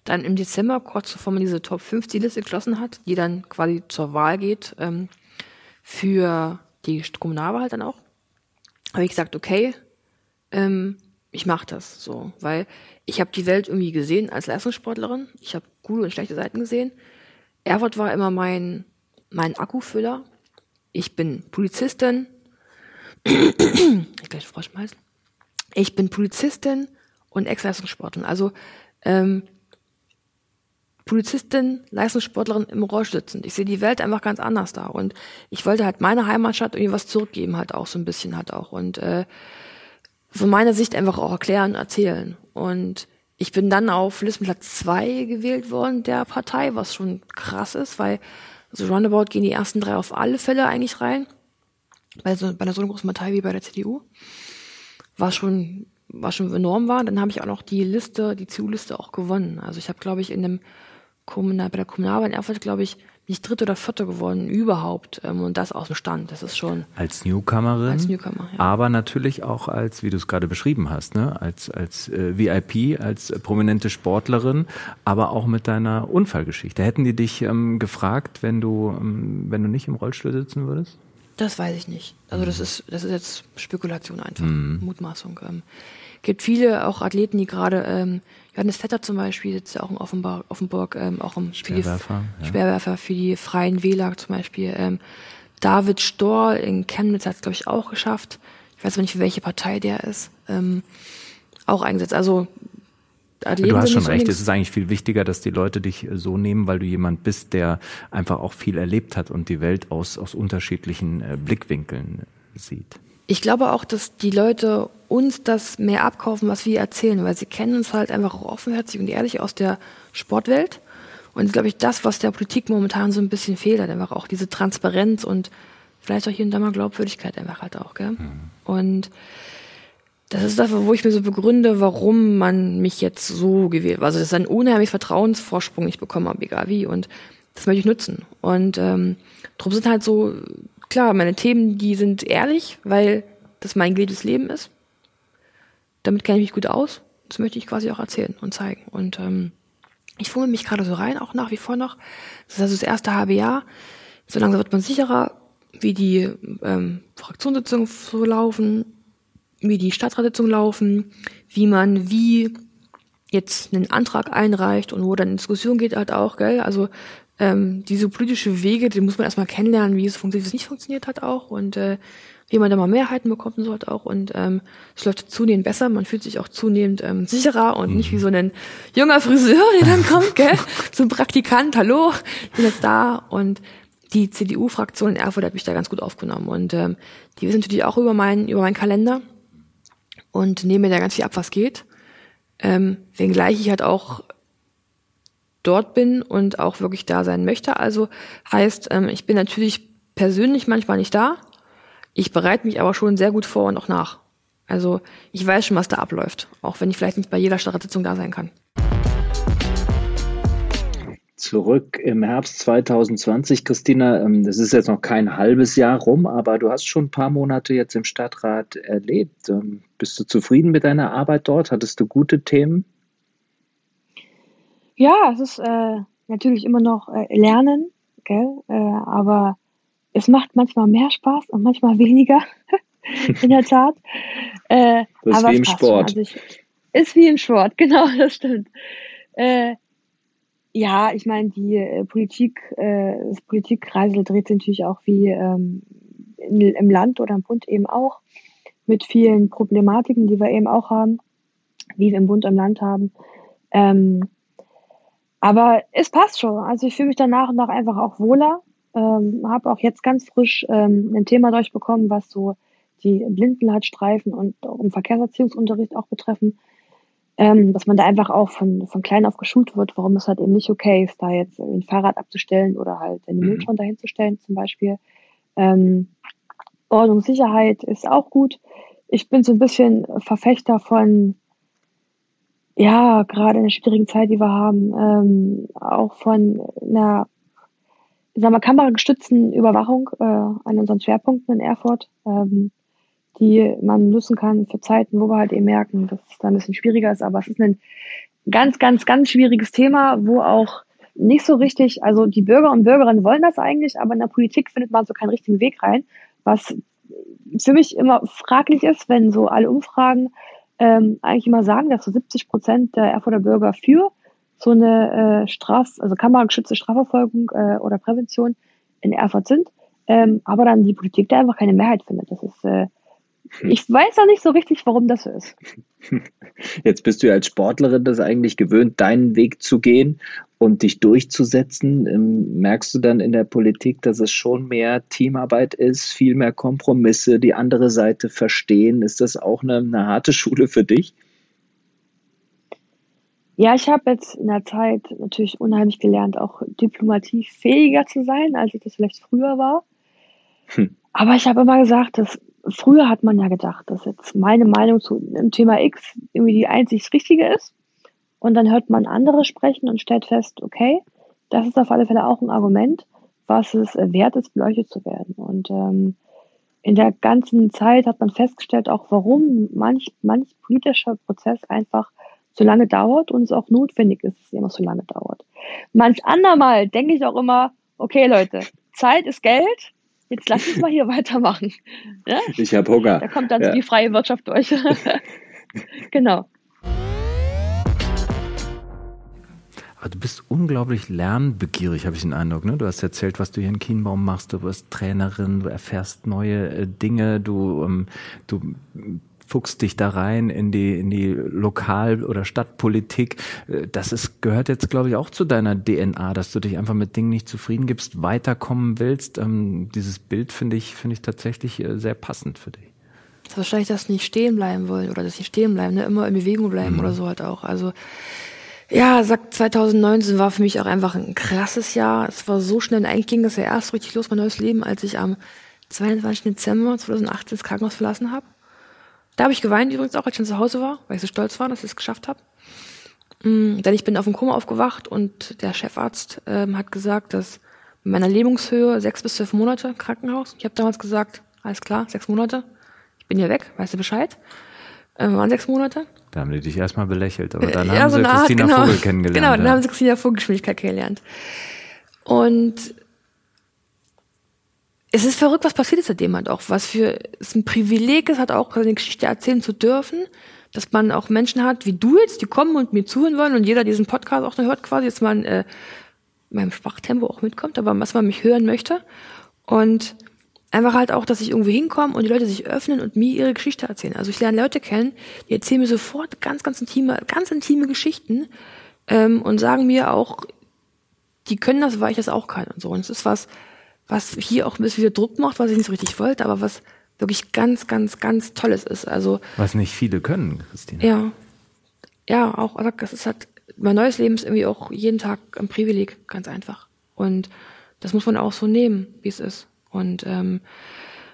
Dann im Dezember, kurz bevor man diese Top 50 Liste geschlossen hat, die dann quasi zur Wahl geht, ähm, für die Kommunalwahl dann auch, habe ich gesagt, okay, ähm, ich mache das so, weil ich habe die Welt irgendwie gesehen als Leistungssportlerin. Ich habe gute und schlechte Seiten gesehen. Erfurt war immer mein, mein Akkufüller. Ich bin Polizistin. ich gleich vorschmeißen. Ich bin Polizistin und Ex-Leistungssportlerin. Also ähm, Polizistin, Leistungssportlerin im Rollstuhl sitzend. Ich sehe die Welt einfach ganz anders da. Und ich wollte halt meiner Heimatstadt irgendwie was zurückgeben, halt auch so ein bisschen halt auch. Und äh, von meiner Sicht einfach auch erklären, erzählen. Und ich bin dann auf Listenplatz zwei gewählt worden der Partei, was schon krass ist, weil so roundabout gehen die ersten drei auf alle Fälle eigentlich rein. Bei so, bei einer so großen Partei wie bei der CDU was schon, was schon enorm war. Dann habe ich auch noch die Liste, die CU-Liste auch gewonnen. Also ich habe, glaube ich, in dem Kommunal, bei der Kommunalwahl in Erfurt, glaube ich, nicht dritte oder vierte geworden überhaupt ähm, und das aus dem Stand. Das ist schon als Newcomerin, als Newcomer, ja. aber natürlich auch als, wie du es gerade beschrieben hast, ne, als als äh, VIP, als äh, prominente Sportlerin, aber auch mit deiner Unfallgeschichte. Hätten die dich ähm, gefragt, wenn du ähm, wenn du nicht im Rollstuhl sitzen würdest? Das weiß ich nicht. Also das mhm. ist, das ist jetzt Spekulation einfach, mhm. Mutmaßung. Ähm, gibt viele auch Athleten, die gerade, ähm, Johannes Vetter zum Beispiel sitzt ja auch in Offenburg, Offenburg ähm, auch im Speerwerfer, ja. Speerwerfer für die Freien Wähler zum Beispiel. Ähm, David Storr in Chemnitz hat es, glaube ich, auch geschafft. Ich weiß aber nicht, für welche Partei der ist. Ähm, auch eingesetzt. Also du hast schon recht, es ist eigentlich viel wichtiger, dass die Leute dich äh, so nehmen, weil du jemand bist, der einfach auch viel erlebt hat und die Welt aus, aus unterschiedlichen äh, Blickwinkeln äh, sieht. Ich glaube auch, dass die Leute uns das mehr abkaufen, was wir erzählen, weil sie kennen uns halt einfach auch offenherzig und ehrlich aus der Sportwelt. Und glaube ich, das, was der Politik momentan so ein bisschen fehlt, hat einfach auch diese Transparenz und vielleicht auch hier und da mal Glaubwürdigkeit einfach halt auch, gell? Mhm. Und das ist das, wo ich mir so begründe, warum man mich jetzt so gewählt hat. Also das ist ein unheimlich Vertrauensvorsprung, ich bekommen habe, egal wie. Und das möchte ich nutzen. Und ähm, darum sind halt so, klar, meine Themen, die sind ehrlich, weil das mein gewähltes Leben ist. Damit kenne ich mich gut aus. Das möchte ich quasi auch erzählen und zeigen. Und ähm, ich fummel mich gerade so rein, auch nach wie vor noch. Das ist also das erste halbe Jahr. So langsam wird man sicherer, wie die ähm, Fraktionssitzungen so laufen wie die Stadtratssitzungen laufen, wie man wie jetzt einen Antrag einreicht und wo dann Diskussion geht halt auch, gell? Also ähm, diese politische Wege, die muss man erstmal kennenlernen, wie es funktioniert, wie es nicht funktioniert hat auch und äh, wie man da mal Mehrheiten bekommt und so halt auch. Und ähm, es läuft zunehmend besser, man fühlt sich auch zunehmend ähm, sicherer und mhm. nicht wie so ein junger Friseur, der dann kommt, gell? So ein Praktikant, hallo, ich bin jetzt da und die CDU-Fraktion in Erfurt hat mich da ganz gut aufgenommen und ähm, die wissen natürlich auch über meinen über meinen Kalender und nehmen mir da ganz viel ab, was geht. Ähm, wenngleich ich halt auch dort bin und auch wirklich da sein möchte. Also heißt, ähm, ich bin natürlich persönlich manchmal nicht da. Ich bereite mich aber schon sehr gut vor und auch nach. Also ich weiß schon, was da abläuft, auch wenn ich vielleicht nicht bei jeder Stadtsitzung da sein kann zurück im Herbst 2020. Christina, ähm, das ist jetzt noch kein halbes Jahr rum, aber du hast schon ein paar Monate jetzt im Stadtrat erlebt. Ähm, bist du zufrieden mit deiner Arbeit dort? Hattest du gute Themen? Ja, es ist äh, natürlich immer noch äh, Lernen, gell? Äh, aber es macht manchmal mehr Spaß und manchmal weniger, in der Tat. Äh, das ist wie im Sport. Also ich, ist wie im Sport, genau, das stimmt. Äh, ja, ich meine, die äh, Politik, äh, das Politikkreisel dreht sich natürlich auch wie ähm, in, im Land oder im Bund eben auch mit vielen Problematiken, die wir eben auch haben, wie wir im Bund im Land haben. Ähm, aber es passt schon. Also ich fühle mich dann nach und nach einfach auch wohler. Ähm, habe auch jetzt ganz frisch ähm, ein Thema durchbekommen, was so die Blindenleitstreifen und auch im Verkehrserziehungsunterricht auch betreffen ähm, dass man da einfach auch von, von klein auf geschult wird, warum es halt eben nicht okay ist, da jetzt ein Fahrrad abzustellen oder halt eine mhm. Mülltonne dahinzustellen zum Beispiel. Ähm, Ordnung, Sicherheit ist auch gut. Ich bin so ein bisschen Verfechter von, ja, gerade in der schwierigen Zeit, die wir haben, ähm, auch von einer, sagen wir, kameragestützten Überwachung äh, an unseren Schwerpunkten in Erfurt. Ähm, die man nutzen kann für Zeiten, wo wir halt eben merken, dass es da ein bisschen schwieriger ist. Aber es ist ein ganz, ganz, ganz schwieriges Thema, wo auch nicht so richtig, also die Bürger und Bürgerinnen wollen das eigentlich, aber in der Politik findet man so keinen richtigen Weg rein, was für mich immer fraglich ist, wenn so alle Umfragen ähm, eigentlich immer sagen, dass so 70 Prozent der Erfurter Bürger für so eine äh, Straf, also kamerageschützte Strafverfolgung äh, oder Prävention in Erfurt sind, ähm, aber dann die Politik da einfach keine Mehrheit findet. Das ist äh, ich weiß auch nicht so richtig, warum das so ist. Jetzt bist du ja als Sportlerin das eigentlich gewöhnt, deinen Weg zu gehen und dich durchzusetzen. Ähm, merkst du dann in der Politik, dass es schon mehr Teamarbeit ist, viel mehr Kompromisse, die andere Seite verstehen? Ist das auch eine, eine harte Schule für dich? Ja, ich habe jetzt in der Zeit natürlich unheimlich gelernt, auch diplomatiefähiger zu sein, als ich das vielleicht früher war. Hm. Aber ich habe immer gesagt, dass früher hat man ja gedacht, dass jetzt meine Meinung zu dem Thema X irgendwie die einzig richtige ist. Und dann hört man andere sprechen und stellt fest, okay, das ist auf alle Fälle auch ein Argument, was es wert ist, beleuchtet zu werden. Und ähm, in der ganzen Zeit hat man festgestellt, auch warum manch, manch politischer Prozess einfach so lange dauert und es auch notwendig ist, dass es immer so lange dauert. Manch andermal denke ich auch immer, okay Leute, Zeit ist Geld, jetzt lass uns mal hier weitermachen. Ja? Ich habe Hunger. Da kommt dann ja. so die freie Wirtschaft durch. genau. Aber du bist unglaublich lernbegierig, habe ich den Eindruck. Ne? Du hast erzählt, was du hier in Kienbaum machst. Du bist Trainerin, du erfährst neue äh, Dinge, du, ähm, du fuchst dich da rein in die, in die Lokal- oder Stadtpolitik. Äh, das ist, gehört jetzt, glaube ich, auch zu deiner DNA, dass du dich einfach mit Dingen nicht zufrieden gibst, weiterkommen willst. Ähm, dieses Bild finde ich, finde ich tatsächlich äh, sehr passend für dich. Das ist wahrscheinlich das nicht stehen bleiben wollen oder das nicht stehen bleiben, ne? immer in Bewegung bleiben mhm. oder so halt auch. Also, ja, sagt 2019 war für mich auch einfach ein krasses Jahr. Es war so schnell, eigentlich ging das ja erst richtig los, mein neues Leben, als ich am 22. Dezember 2018 das Krankenhaus verlassen habe. Da habe ich geweint übrigens auch, als ich schon zu Hause war, weil ich so stolz war, dass ich es geschafft habe. Mhm, denn ich bin auf dem Koma aufgewacht und der Chefarzt ähm, hat gesagt, dass mit meiner Lebungshöhe sechs bis zwölf Monate Krankenhaus. Ich habe damals gesagt, alles klar, sechs Monate. Ich bin hier weg, weißt du Bescheid? Ähm, waren sechs Monate. Da haben die dich erstmal belächelt, aber dann ja, haben so sie Christina genau, Vogel kennengelernt. Genau, dann ja. haben sie Christina Vogelgeschwindigkeit kennengelernt. Und es ist verrückt, was passiert ist seitdem halt auch. Was für es ein Privileg ist, hat auch eine Geschichte erzählen zu dürfen, dass man auch Menschen hat, wie du jetzt, die kommen und mir zuhören wollen und jeder diesen Podcast auch noch hört quasi, dass man äh, meinem Sprachtempo auch mitkommt, aber was man mich hören möchte. Und einfach halt auch, dass ich irgendwo hinkomme und die Leute sich öffnen und mir ihre Geschichte erzählen. Also ich lerne Leute kennen, die erzählen mir sofort ganz, ganz intime, ganz intime Geschichten ähm, und sagen mir auch, die können das, weil ich das auch kann und so. Und es ist was, was hier auch ein bisschen wieder Druck macht, was ich nicht so richtig wollte, aber was wirklich ganz, ganz, ganz Tolles ist. Also was nicht viele können, Christine. Ja, ja, auch. Das ist halt mein neues Leben ist irgendwie auch jeden Tag ein Privileg, ganz einfach. Und das muss man auch so nehmen, wie es ist. Und ähm,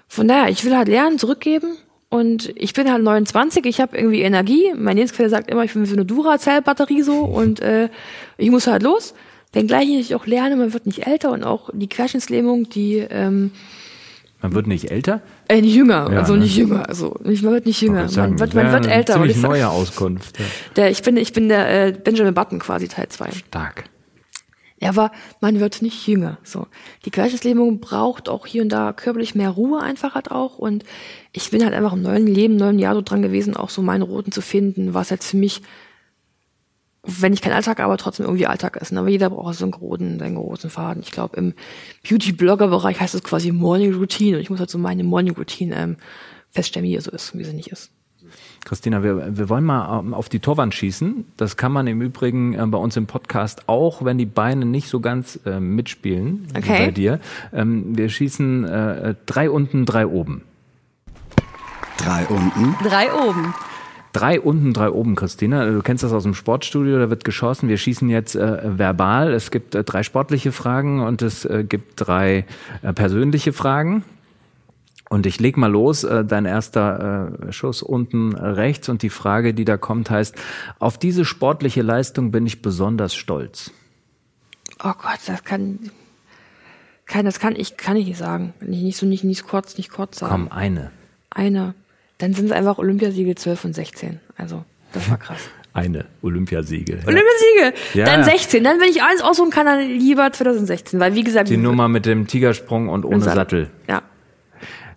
von daher, ich will halt lernen, zurückgeben. Und ich bin halt 29, ich habe irgendwie Energie. Mein Lebensquelle sagt immer, ich bin wie so eine Duracell-Batterie so und äh, ich muss halt los. Denn gleich ich auch lerne, man wird nicht älter und auch die Querschnittslähmung, die ähm, man wird nicht älter? Äh, nicht jünger, ja, also ne? nicht jünger, also nicht, man wird nicht jünger, sagen, man wird, man wird älter. Ziemlich neue Auskunft. Ja. Der, ich bin, ich bin der äh, Benjamin Button quasi Teil 2. Stark. Ja, aber man wird nicht jünger. So, die Querschnittslähmung braucht auch hier und da körperlich mehr Ruhe einfach halt auch. Und ich bin halt einfach im neuen Leben, neuen Jahr so dran gewesen, auch so meine Roten zu finden, was jetzt für mich wenn ich kein Alltag, aber trotzdem irgendwie Alltag ist. Aber jeder braucht so einen großen, einen großen Faden. Ich glaube, im Beauty-Blogger-Bereich heißt es quasi Morning Routine. Und ich muss halt so meine Morning Routine ähm, feststellen, wie ihr so ist, wie sie nicht ist. Christina, wir, wir wollen mal ähm, auf die Torwand schießen. Das kann man im Übrigen äh, bei uns im Podcast auch, wenn die Beine nicht so ganz äh, mitspielen okay. wie bei dir. Ähm, wir schießen äh, drei unten, drei oben. Drei unten. Drei oben. Drei unten, drei oben, Christina. Du kennst das aus dem Sportstudio, da wird geschossen. Wir schießen jetzt äh, verbal. Es gibt äh, drei sportliche Fragen und es äh, gibt drei äh, persönliche Fragen. Und ich leg mal los, äh, dein erster äh, Schuss unten rechts und die Frage, die da kommt, heißt, auf diese sportliche Leistung bin ich besonders stolz. Oh Gott, das kann, kann das kann ich, kann ich nicht sagen. Nicht, nicht so, nicht, nicht kurz, nicht kurz sagen. Komm, eine. Eine. Dann sind es einfach Olympiasiege 12 und 16. Also, das war krass. Eine Olympiasiege. Ja. Olympiasiege! Ja. Dann 16. Dann, wenn ich eins aussuchen kann, dann lieber 2016. Weil, wie gesagt. Die Nummer mit dem Tigersprung und ohne Sattel. Sattel. Ja.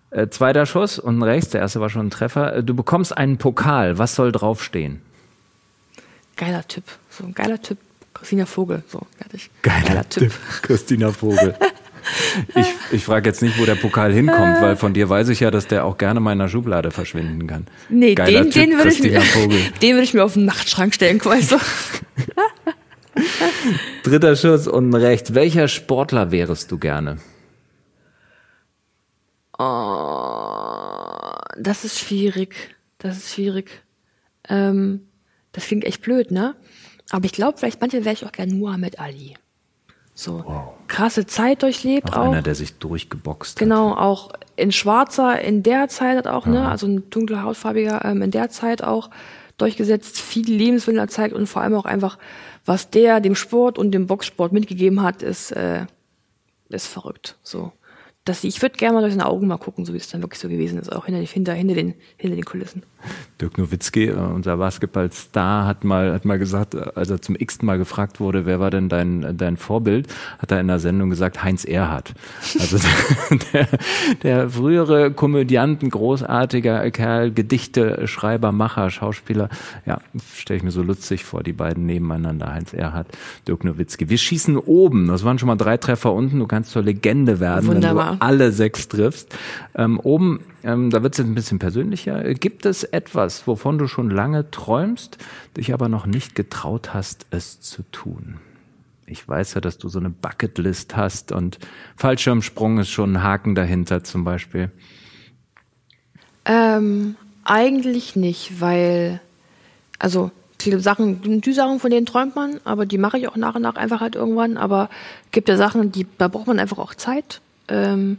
Äh, zweiter Schuss und rechts, der erste war schon ein Treffer. Äh, du bekommst einen Pokal. Was soll draufstehen? Geiler Typ. So ein geiler Typ. Christina Vogel. So, fertig. Geiler, geiler Typ. Typ. Christina Vogel. Ich, ich frage jetzt nicht, wo der Pokal hinkommt, weil von dir weiß ich ja, dass der auch gerne mal in der Schublade verschwinden kann. Nee, Geiler den, typ, den würde ich, mir, den würd ich mir auf den Nachtschrank stellen, weißt du. Dritter Schuss unten rechts. Welcher Sportler wärest du gerne? Oh, das ist schwierig. Das ist schwierig. Ähm, das klingt echt blöd, ne? Aber ich glaube, vielleicht manche wäre ich auch gern Muhammad Ali. So wow. krasse Zeit durchlebt. Auch, auch einer, der sich durchgeboxt genau, hat. Genau, auch in Schwarzer in der Zeit hat auch, ne, ja. ne, also ein dunkler Hautfarbiger ähm, in der Zeit auch durchgesetzt, viel Lebenswillen erzeigt und vor allem auch einfach, was der dem Sport und dem Boxsport mitgegeben hat, ist, äh, ist verrückt. So dass ich würde gerne mal durch seine Augen mal gucken, so wie es dann wirklich so gewesen ist, auch hinter, hinter, hinter, den, hinter den Kulissen. Dirk Nowitzki, äh, unser Basketballstar, hat mal, hat mal gesagt, äh, als er zum x-ten Mal gefragt wurde, wer war denn dein, dein Vorbild, hat er in der Sendung gesagt, Heinz Erhardt. Also der, der frühere Komödianten, großartiger Kerl, Gedichte, Schreiber, Macher, Schauspieler. Ja, stelle ich mir so lustig vor, die beiden nebeneinander, Heinz Erhardt, Dirk Nowitzki. Wir schießen oben, das waren schon mal drei Treffer unten, du kannst zur Legende werden. Wunderbar alle sechs triffst. Ähm, oben, ähm, da wird es jetzt ein bisschen persönlicher. Gibt es etwas, wovon du schon lange träumst, dich aber noch nicht getraut hast, es zu tun? Ich weiß ja, dass du so eine Bucketlist hast und Fallschirmsprung ist schon ein Haken dahinter zum Beispiel. Ähm, eigentlich nicht, weil, also viele Sachen, die Sachen, von denen träumt man, aber die mache ich auch nach und nach einfach halt irgendwann. Aber gibt ja Sachen, die, da braucht man einfach auch Zeit ähm,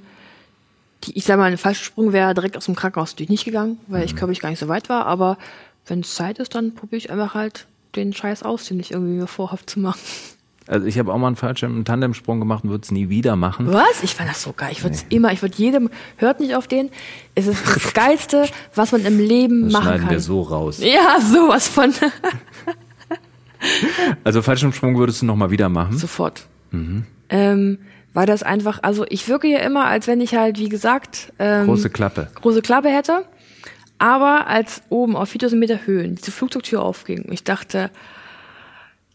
die, ich sag mal, ein Fallsprung wäre direkt aus dem Krankenhaus natürlich nicht gegangen, weil mhm. ich glaube ich gar nicht so weit war, aber wenn es Zeit ist, dann probiere ich einfach halt den Scheiß aus, den ich irgendwie mir vorhabe zu machen. Also ich habe auch mal einen Fallschirm, einen Tandemsprung gemacht und würde es nie wieder machen. Was? Ich fand das so geil. Ich würde es nee. immer, ich würde jedem, hört nicht auf den. Es ist das Geilste, was man im Leben das machen schneiden kann. wir so raus. Ja, sowas von. also Fallschirmsprung würdest du noch mal wieder machen? Sofort. Mhm. Ähm, weil das einfach, also ich wirke ja immer, als wenn ich halt, wie gesagt, ähm, große Klappe. Große Klappe hätte. Aber als oben auf 4000 Meter Höhen diese Flugzeugtür aufging, ich dachte,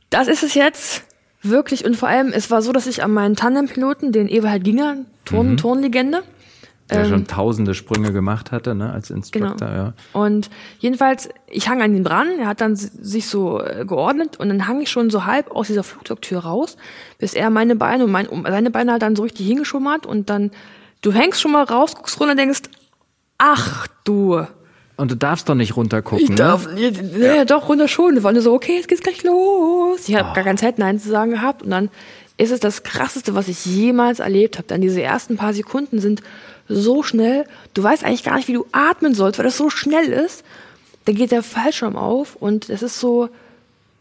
das ist es jetzt wirklich. Und vor allem, es war so, dass ich an meinen Tandempiloten, den Eberhard Ginger, Turn, Mhm. Turnlegende, Der ähm, schon tausende Sprünge gemacht hatte, ne, als Instructor, Genau. ja. Und jedenfalls, ich hang an ihm dran, er hat dann si- sich so äh, geordnet und dann hang ich schon so halb aus dieser Flugzeugtür raus, bis er meine Beine und mein, seine Beine halt dann so richtig hingeschoben hat und dann, du hängst schon mal raus, guckst runter und denkst, ach du, Und du darfst doch nicht runtergucken, ich darf, ne? ja. ja, doch, runter schon. Wir waren nur so, okay, jetzt geht's gleich los. Ich habe Ah. gar keine Zeit, Nein zu sagen gehabt. Und dann ist es das Krasseste, was ich jemals erlebt habe. Dann diese ersten paar Sekunden sind so schnell. Du weißt eigentlich gar nicht, wie du atmen sollst, weil das so schnell ist. Dann geht der Fallschirm auf und es ist so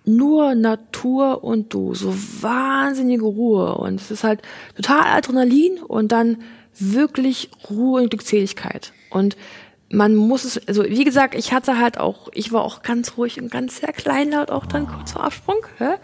nur Natur und du. So wahnsinnige Ruhe. Und es ist halt total Adrenalin und dann wirklich Ruhe und Glückseligkeit. Und man muss es, also wie gesagt, ich hatte halt auch, ich war auch ganz ruhig und ganz sehr kleinlaut, auch dann kurz vor Absprung. Ja?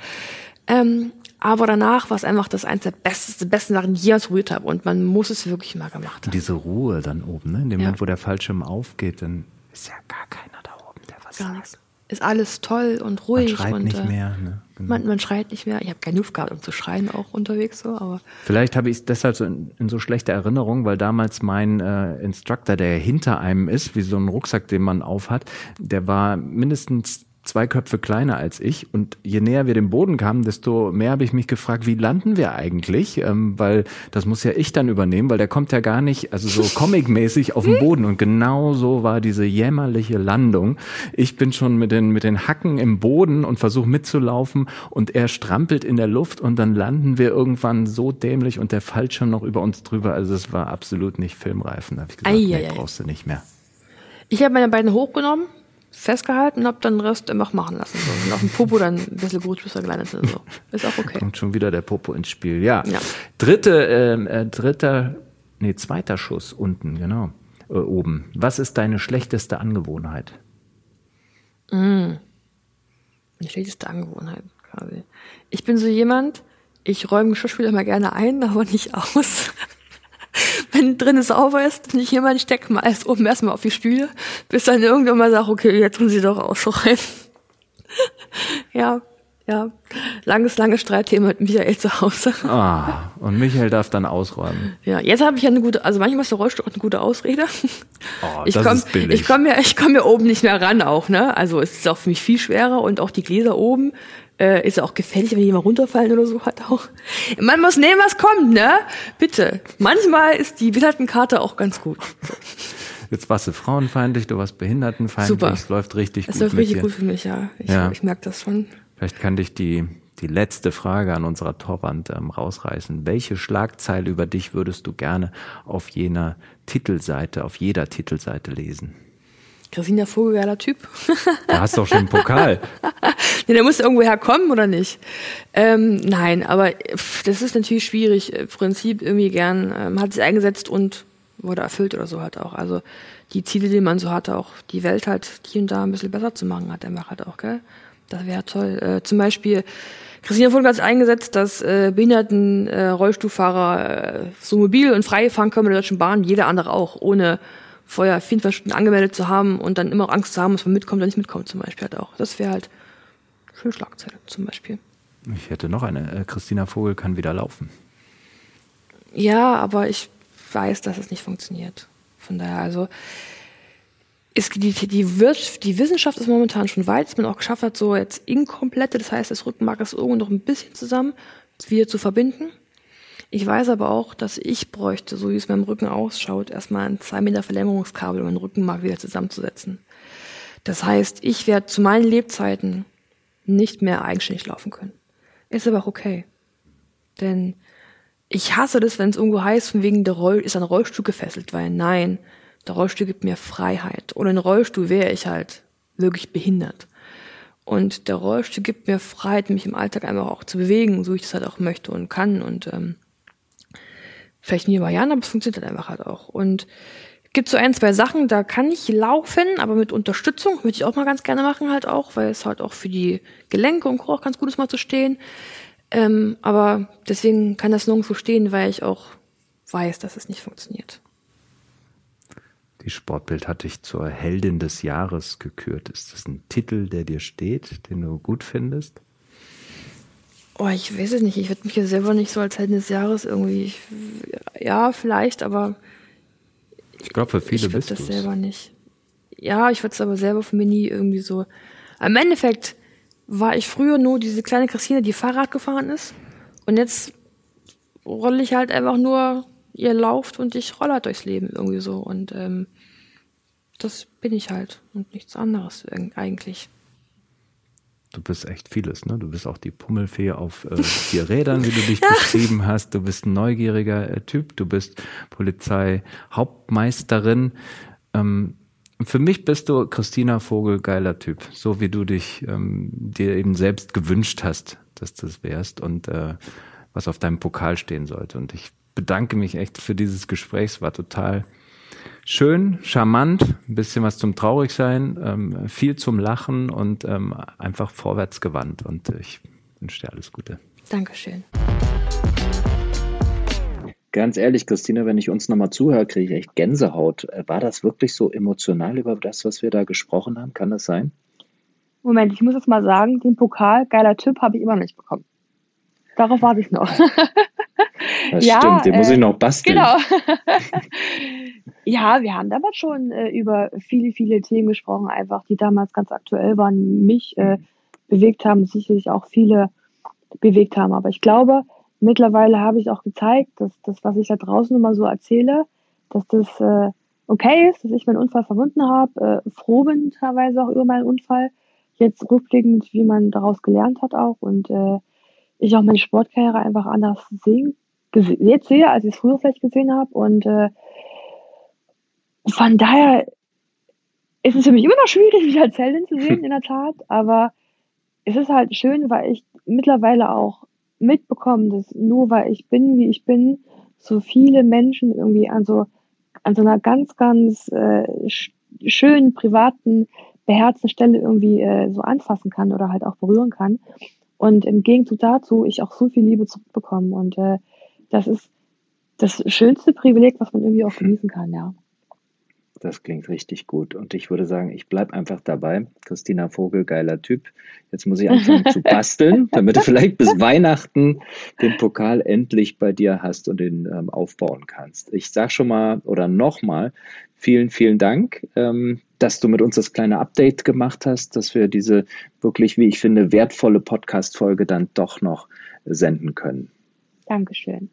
Ähm, aber danach war es einfach das eins der besten, besten Sachen, die ich jemals probiert habe. Und man muss es wirklich mal gemacht haben. Und diese Ruhe dann oben, ne? In dem Ja. Moment, wo der Fallschirm aufgeht, dann ist ja gar keiner da oben, der was Gar sagt. nichts. Ist alles toll und Man ruhig. schreit und, nicht äh, mehr, ne? Genau. Man, man schreit nicht mehr. Ich habe keine Luft gehabt, um zu schreien, auch unterwegs so, aber Vielleicht habe ich es deshalb so in, in so schlechter Erinnerung, weil damals mein äh, Instructor, der hinter einem ist, wie so ein Rucksack, den man aufhat, der war mindestens zwei Köpfe kleiner als ich. Und je näher wir dem Boden kamen, desto mehr habe ich mich gefragt, wie landen wir eigentlich? Ähm, weil das muss ja ich dann übernehmen, weil der kommt ja gar nicht, also so comic-mäßig auf den Boden. Und genau so war diese jämmerliche Landung. Ich bin schon mit den, mit den Hacken im Boden und versuche mitzulaufen und er strampelt in der Luft und dann landen wir irgendwann so dämlich und der Fallschirm noch über uns drüber. Also es war absolut nicht filmreif. Da habe ich gesagt, nee, Eieiei. brauchst du nicht mehr. ich habe meine Beine hochgenommen, festgehalten und habe dann den Rest einfach machen lassen. So. Und auf dem Popo dann ein bisschen gut, bis er gelandet sind. So. Ist auch okay. Kommt schon wieder der Popo ins Spiel. Ja. Ja. Dritte, ähm, äh, dritter, nee, zweiter Schuss unten, genau. Äh, oben. Was ist deine schlechteste Angewohnheit? Die schlechteste Angewohnheit quasi. Ich bin so jemand, ich räume Geschirrspüler immer gerne ein, aber nicht aus. Wenn drin sauber ist, bin ich jemand, ich stecke mal alles oben erstmal auf die Stühle, bis dann irgendwann mal sage, okay, jetzt tun sie doch ausräumen. ja, ja. Langes, langes Streitthema mit Michael zu Hause. Ah, und Michael darf dann ausräumen. Ja, jetzt habe ich ja eine gute, also manchmal ist der Rollstuhl auch eine gute Ausrede. Oh, ich das komm, ist billig. Ich komme ja, ich komme ja oben nicht mehr ran auch, ne? Also es ist auch für mich viel schwerer und auch die Gläser oben äh, ist ja auch gefährlich, wenn die mal runterfallen oder so hat auch. Man muss nehmen, was kommt, ne? Bitte. Manchmal ist die Behindertenkarte auch ganz gut. Jetzt warst du frauenfeindlich, du warst behindertenfeindlich. Super. Es läuft richtig Das gut läuft mit richtig dir. gut für mich, ja. Ich, Ja. ich merke das schon. Vielleicht kann dich die, die letzte Frage an unserer Torwand ähm, rausreißen. Welche Schlagzeile über dich würdest du gerne auf jener Titelseite, auf jeder Titelseite lesen? Christina Vogel, geiler Typ. Du hast doch schon einen Pokal. Nee, der muss irgendwo herkommen oder nicht? Ähm, nein, aber pff, das ist natürlich schwierig. Im Prinzip irgendwie gern, ähm, hat sich eingesetzt und wurde erfüllt oder so halt auch. Also die Ziele, die man so hatte, auch die Welt halt hier und da ein bisschen besser zu machen, hat einfach halt auch, gell? Das wäre toll. Äh, zum Beispiel, Christina Vogel hat sich eingesetzt, dass äh, Behinderten, äh, Rollstuhlfahrer äh, so mobil und frei fahren können mit der Deutschen Bahn, jeder andere auch, ohne vorher 24 Stunden angemeldet zu haben und dann immer auch Angst zu haben, dass man mitkommt oder nicht mitkommt zum Beispiel halt auch. Das wäre halt schöne Schlagzeile zum Beispiel. Ich hätte noch eine. Äh, Christina Vogel kann wieder laufen. Ja, aber ich weiß, dass es nicht funktioniert. Von daher, also ist die, die, Wirtschaft, die Wissenschaft ist momentan schon weit, dass man auch geschafft hat, so jetzt inkomplette, das heißt, das Rückenmark ist irgendwo noch ein bisschen zusammen, wieder zu verbinden. Ich weiß aber auch, dass ich bräuchte, so wie es beim Rücken ausschaut, erstmal ein 2 Meter Verlängerungskabel, um den Rückenmark wieder zusammenzusetzen. Das heißt, ich werde zu meinen Lebzeiten nicht mehr eigenständig laufen können. Ist aber auch okay. Denn ich hasse das, wenn es irgendwo heißt, von wegen der Roll ist ein Rollstuhl gefesselt, weil nein, der Rollstuhl gibt mir Freiheit. Ohne einen Rollstuhl wäre ich halt wirklich behindert. Und der Rollstuhl gibt mir Freiheit, mich im Alltag einfach auch zu bewegen, so ich das halt auch möchte und kann. Und ähm, vielleicht nie über Jahren, aber es funktioniert halt einfach halt auch. Und gibt so ein, zwei Sachen, da kann ich laufen, aber mit Unterstützung würde ich auch mal ganz gerne machen halt auch, weil es halt auch für die Gelenke und Co. auch ganz gut ist mal zu stehen. Ähm, aber deswegen kann das nirgendwo stehen, weil ich auch weiß, dass es nicht funktioniert. Die Sportbild hat dich zur Heldin des Jahres gekürt. Ist das ein Titel, der dir steht, den du gut findest? Oh, ich weiß es nicht. Ich würde mich ja selber nicht so als Heldin des Jahres irgendwie. Ich, ja, vielleicht, aber. Ich glaube, für viele ich bist du das selber nicht. Ja, ich würde es aber selber für mich nie irgendwie so. Im Endeffekt war ich früher nur diese kleine Christine, die Fahrrad gefahren ist. Und jetzt rolle ich halt einfach nur, ihr lauft und ich rolle halt durchs Leben irgendwie so. Und ähm, das bin ich halt und nichts anderes eigentlich. Du bist echt vieles, ne? Du bist auch die Pummelfee auf äh, vier Rädern, wie du dich beschrieben hast. Du bist ein neugieriger äh, Typ. Du bist Polizeihauptmeisterin. Ähm, für mich bist du Christina Vogel geiler Typ, so wie du dich ähm, dir eben selbst gewünscht hast, dass das wärst und äh, was auf deinem Pokal stehen sollte. Und ich bedanke mich echt für dieses Gespräch. Es war total schön, charmant, ein bisschen was zum Traurigsein, ähm, viel zum Lachen und ähm, einfach vorwärts gewandt. Und ich wünsche dir alles Gute. Dankeschön. Ganz ehrlich, Christina, wenn ich uns nochmal zuhöre, kriege ich echt Gänsehaut. Äh, war das wirklich so emotional über das, was wir da gesprochen haben? Kann das sein? Moment, ich muss jetzt mal sagen, den Pokal, geiler Typ, habe ich immer noch nicht bekommen. Darauf warte ich noch. Das ja, stimmt, den äh, muss ich noch basteln. Genau. ja, wir haben damals schon äh, über viele, viele Themen gesprochen, einfach, die damals ganz aktuell waren, mich äh, bewegt haben, sicherlich auch viele bewegt haben. Aber ich glaube, mittlerweile habe ich auch gezeigt, dass das, was ich da draußen immer so erzähle, dass das äh, okay ist, dass ich meinen Unfall verwunden habe, äh, froh bin teilweise auch über meinen Unfall. Jetzt rückblickend, wie man daraus gelernt hat auch und äh, ich auch meine Sportkarriere einfach anders sehen, jetzt sehe, als ich es früher vielleicht gesehen habe. Und äh, von daher ist es für mich immer noch schwierig, mich als Heldin zu sehen, in der Tat. Aber es ist halt schön, weil ich mittlerweile auch mitbekomme, dass nur weil ich bin, wie ich bin, so viele Menschen irgendwie an so, an so einer ganz, ganz äh, schönen, privaten, beherzten Stelle irgendwie äh, so anfassen kann oder halt auch berühren kann. Und im Gegenzug dazu ich auch so viel Liebe zurückbekomme. Und äh, das ist das schönste Privileg, was man irgendwie auch genießen kann, ja. Das klingt richtig gut. Und ich würde sagen, ich bleibe einfach dabei. Christina Vogel, geiler Typ. Jetzt muss ich anfangen zu basteln, damit du vielleicht bis Weihnachten den Pokal endlich bei dir hast und den ähm, aufbauen kannst. Ich sage schon mal oder nochmal vielen, vielen Dank, ähm, dass du mit uns das kleine Update gemacht hast, dass wir diese wirklich, wie ich finde, wertvolle Podcast-Folge dann doch noch senden können. Dankeschön.